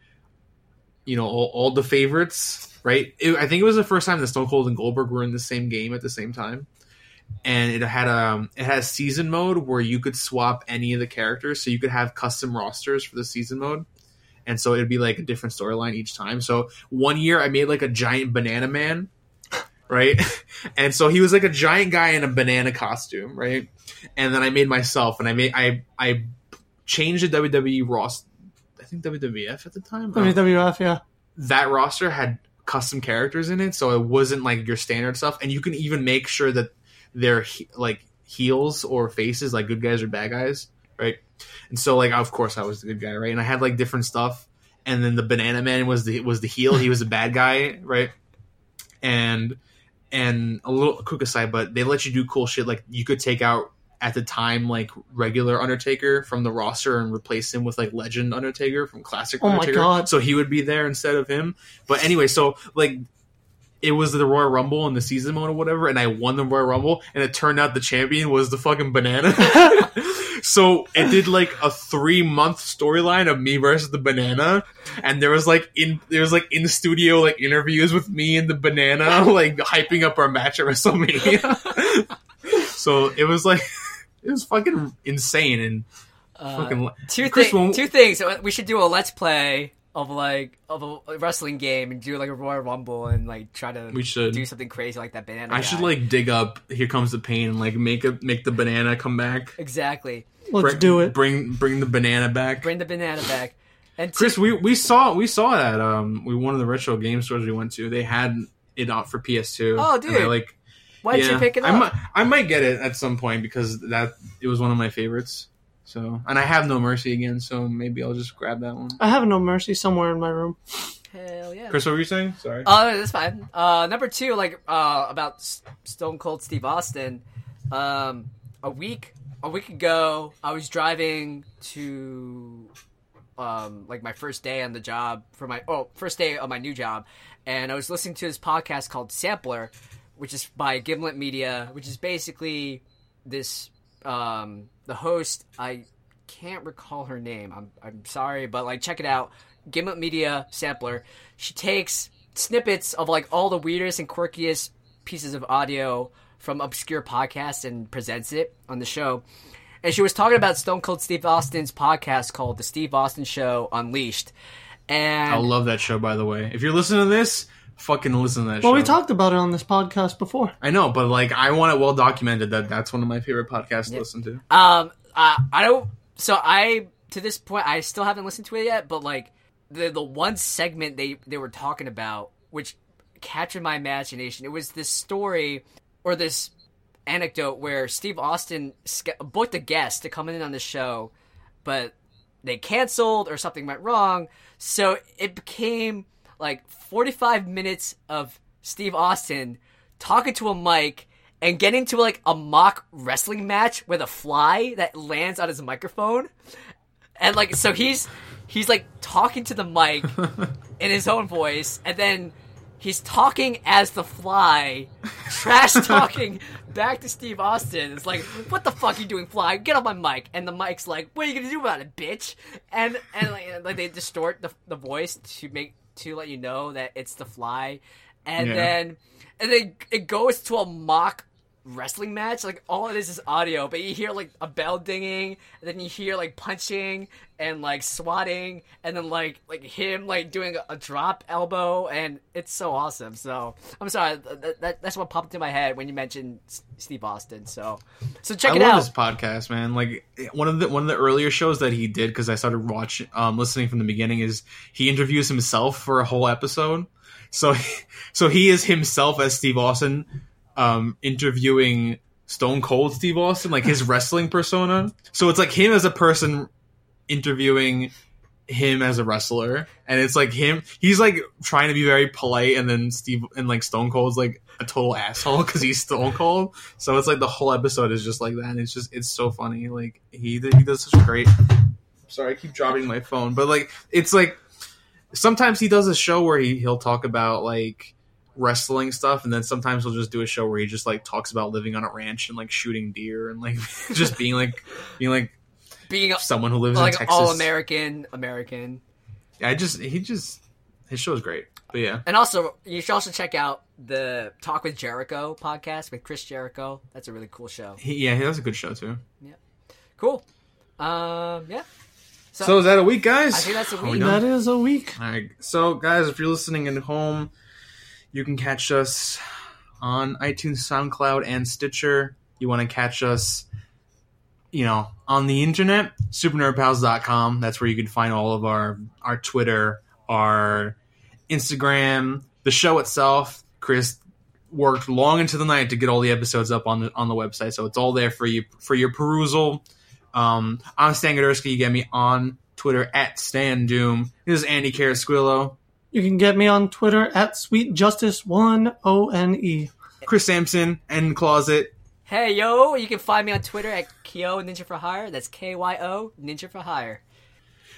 you know, all, all the favorites, right? It, I think it was the first time that Stone Cold and Goldberg were in the same game at the same time, and it had um it has season mode where you could swap any of the characters, so you could have custom rosters for the season mode. And so it'd be like a different storyline each time. So one year I made like a giant banana man, right? <laughs> And so he was like a giant guy in a banana costume, right? And then I made myself, and I made I I changed the WWE roster. I think WWF at the time. I don't know WWF. Yeah. that roster had custom characters in it, so it wasn't like your standard stuff. And you can even make sure that they're he- like heels or faces, like good guys or bad guys, right? And so, like, of course, I was the good guy, right? And I had like different stuff. And then the Banana Man was the was the heel. He was a bad guy, right? And and a little quick aside, but they let you do cool shit. Like you could take out at the time like regular Undertaker from the roster and replace him with like Legend Undertaker from Classic Oh my God. So he would be there instead of him. But anyway, so like it was the Royal Rumble in the season mode or whatever, and I won the Royal Rumble, and it turned out the champion was the fucking banana. <laughs> <laughs> so it did like a three month storyline of me versus the banana, and there was like in there was like in studio like interviews with me and the banana, <laughs> like hyping up our match at WrestleMania. <laughs> so it was like <laughs> it was fucking insane and Uh, fucking two Chris, when- Two things. We should do a let's play of like of a wrestling game and do like a Royal Rumble and like try to we should. do something crazy like that banana. I guy. should like dig up. Here comes the pain and like make a make the banana come back. exactly Let's bring, do it. Bring bring the banana back. bring the banana back. And Chris, we, we saw we saw that um we one of the retro game stores we went to. They had it out for PS2. Oh, and dude. I, like why did you pick it I up? might I might get it at some point because that it was one of my favorites. So and I have No Mercy again, so maybe I'll just grab that one. I have no mercy somewhere in my room. Hell yeah. Chris, what were you saying? Sorry. Oh, that's fine. Uh, number two, like uh, about S- Stone Cold Steve Austin. Um, a week a week ago, I was driving to um, like my first day on the job for my oh first day of my new job, and I was listening to this podcast called Sampler, which is by Gimlet Media, which is basically this um, the host I can't recall her name. I'm I'm sorry, but like check it out. Gimlet Media Sampler. She takes snippets of like all the weirdest and quirkiest pieces of audio from obscure podcasts and presents it on the show. And she was talking about Stone Cold Steve Austin's podcast called The Steve Austin Show Unleashed. And I love that show by the way. If you're listening to this, fucking listen to that show. Well, show. we talked about it on this podcast before. I know, but like I want it well documented that that's one of my favorite podcasts to listen to. Um, uh, I don't. So I to this point I still haven't listened to it yet, but like the the one segment they they were talking about, which captured my imagination, it was this story or this anecdote where Steve Austin sk- booked a guest to come in on the show, but they canceled or something went wrong, so it became like 45 minutes of Steve Austin talking to a mic and getting into like a mock wrestling match with a fly that lands on his microphone. And like so he's he's like talking to the mic <laughs> in his own voice and then he's talking as the fly trash <laughs> talking back to Steve Austin. It's like, what the fuck are you doing, fly? Get off my mic. And the mic's like, what are you gonna do about it, bitch? And and like, like they distort the the voice to make to let you know that it's the fly. And Yeah. then and then it goes to a mock wrestling match. Like all it is is audio, but you hear like a bell dinging, and then you hear like punching and like swatting, and then like like him like doing a, a drop elbow, and it's so awesome. So I'm sorry, that, that, that's what popped into my head when you mentioned Steve Austin. So so check I it love out. his podcast, man. Like one of the one of the earlier shows that he did because I started watching, um, listening from the beginning is he interviews himself for a whole episode. So, <laughs> so he is himself as Steve Austin, um, interviewing Stone Cold Steve Austin, like his wrestling persona. So it's like him as a person interviewing him as a wrestler, and it's like him. He's like trying to be very polite, and then Steve and like Stone Cold's like a total asshole because he's Stone Cold. So it's like the whole episode is just like that. And it's just it's so funny. Like he he does such great. Sorry, I keep dropping my phone, but like it's like sometimes he does a show where he he'll talk about like wrestling stuff and then sometimes he'll just do a show where he just like talks about living on a ranch and like shooting deer and like <laughs> just being like being like Being someone who lives like in Texas. all American, American. I just he just his show is great. But yeah. And also, you should also check out the Talk with Jericho podcast with Chris Jericho. That's a really cool show. He, yeah, he does a good show too. Yeah. Cool. Um, yeah. So, So is that a week, guys? I think that's a week. That is a week. All right. So, guys, if you're listening at home, you can catch us on iTunes, SoundCloud, and Stitcher. You want to catch us, you know, on the internet, supernerdpals.com. That's where you can find all of our our Twitter, our Instagram, the show itself. Chris worked long into the night to get all the episodes up on the on the website, so it's all there for you for your perusal. Um, I'm Stan Godersky. You get me on Twitter at Stan Doom. This is Andy Carasquillo. You can get me on Twitter at Sweet Justice One O N E. Chris Sampson and Closet. Hey, yo, you can find me on Twitter at Kyo Ninja for Hire. That's K Y O Ninja for Hire.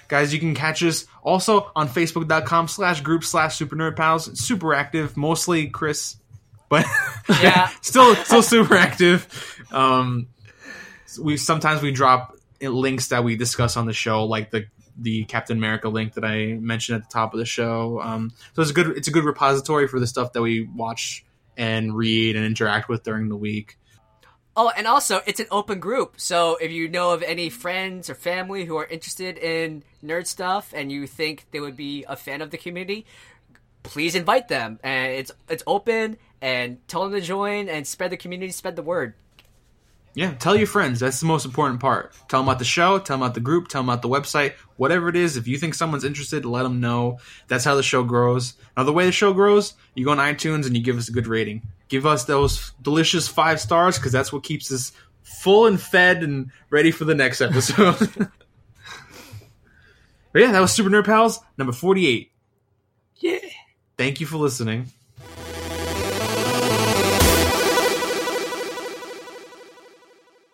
Guys, you can catch us also on Facebook.com slash group slash Super Nerd Pals. Super active, mostly Chris, but <laughs> Yeah. still still super active. Um, we sometimes we drop links that we discuss on the show, like the the Captain America link that I mentioned at the top of the show. Um, so it's a good it's a good repository for the stuff that we watch and read and interact with during the week. Oh, and also, it's an open group. So if you know of any friends or family who are interested in nerd stuff and you think they would be a fan of the community, please invite them. And it's it's open and tell them to join and spread the community, spread the word. Yeah, tell your friends. That's the most important part. Tell them about the show, tell them about the group, tell them about the website, whatever it is. If you think someone's interested, let them know. That's how the show grows. Now, the way the show grows, you go on iTunes and you give us a good rating. Give us those delicious five stars because that's what keeps us full and fed and ready for the next episode. <laughs> but yeah, that was Super Nerd Pals number 48. Yeah. Thank you for listening.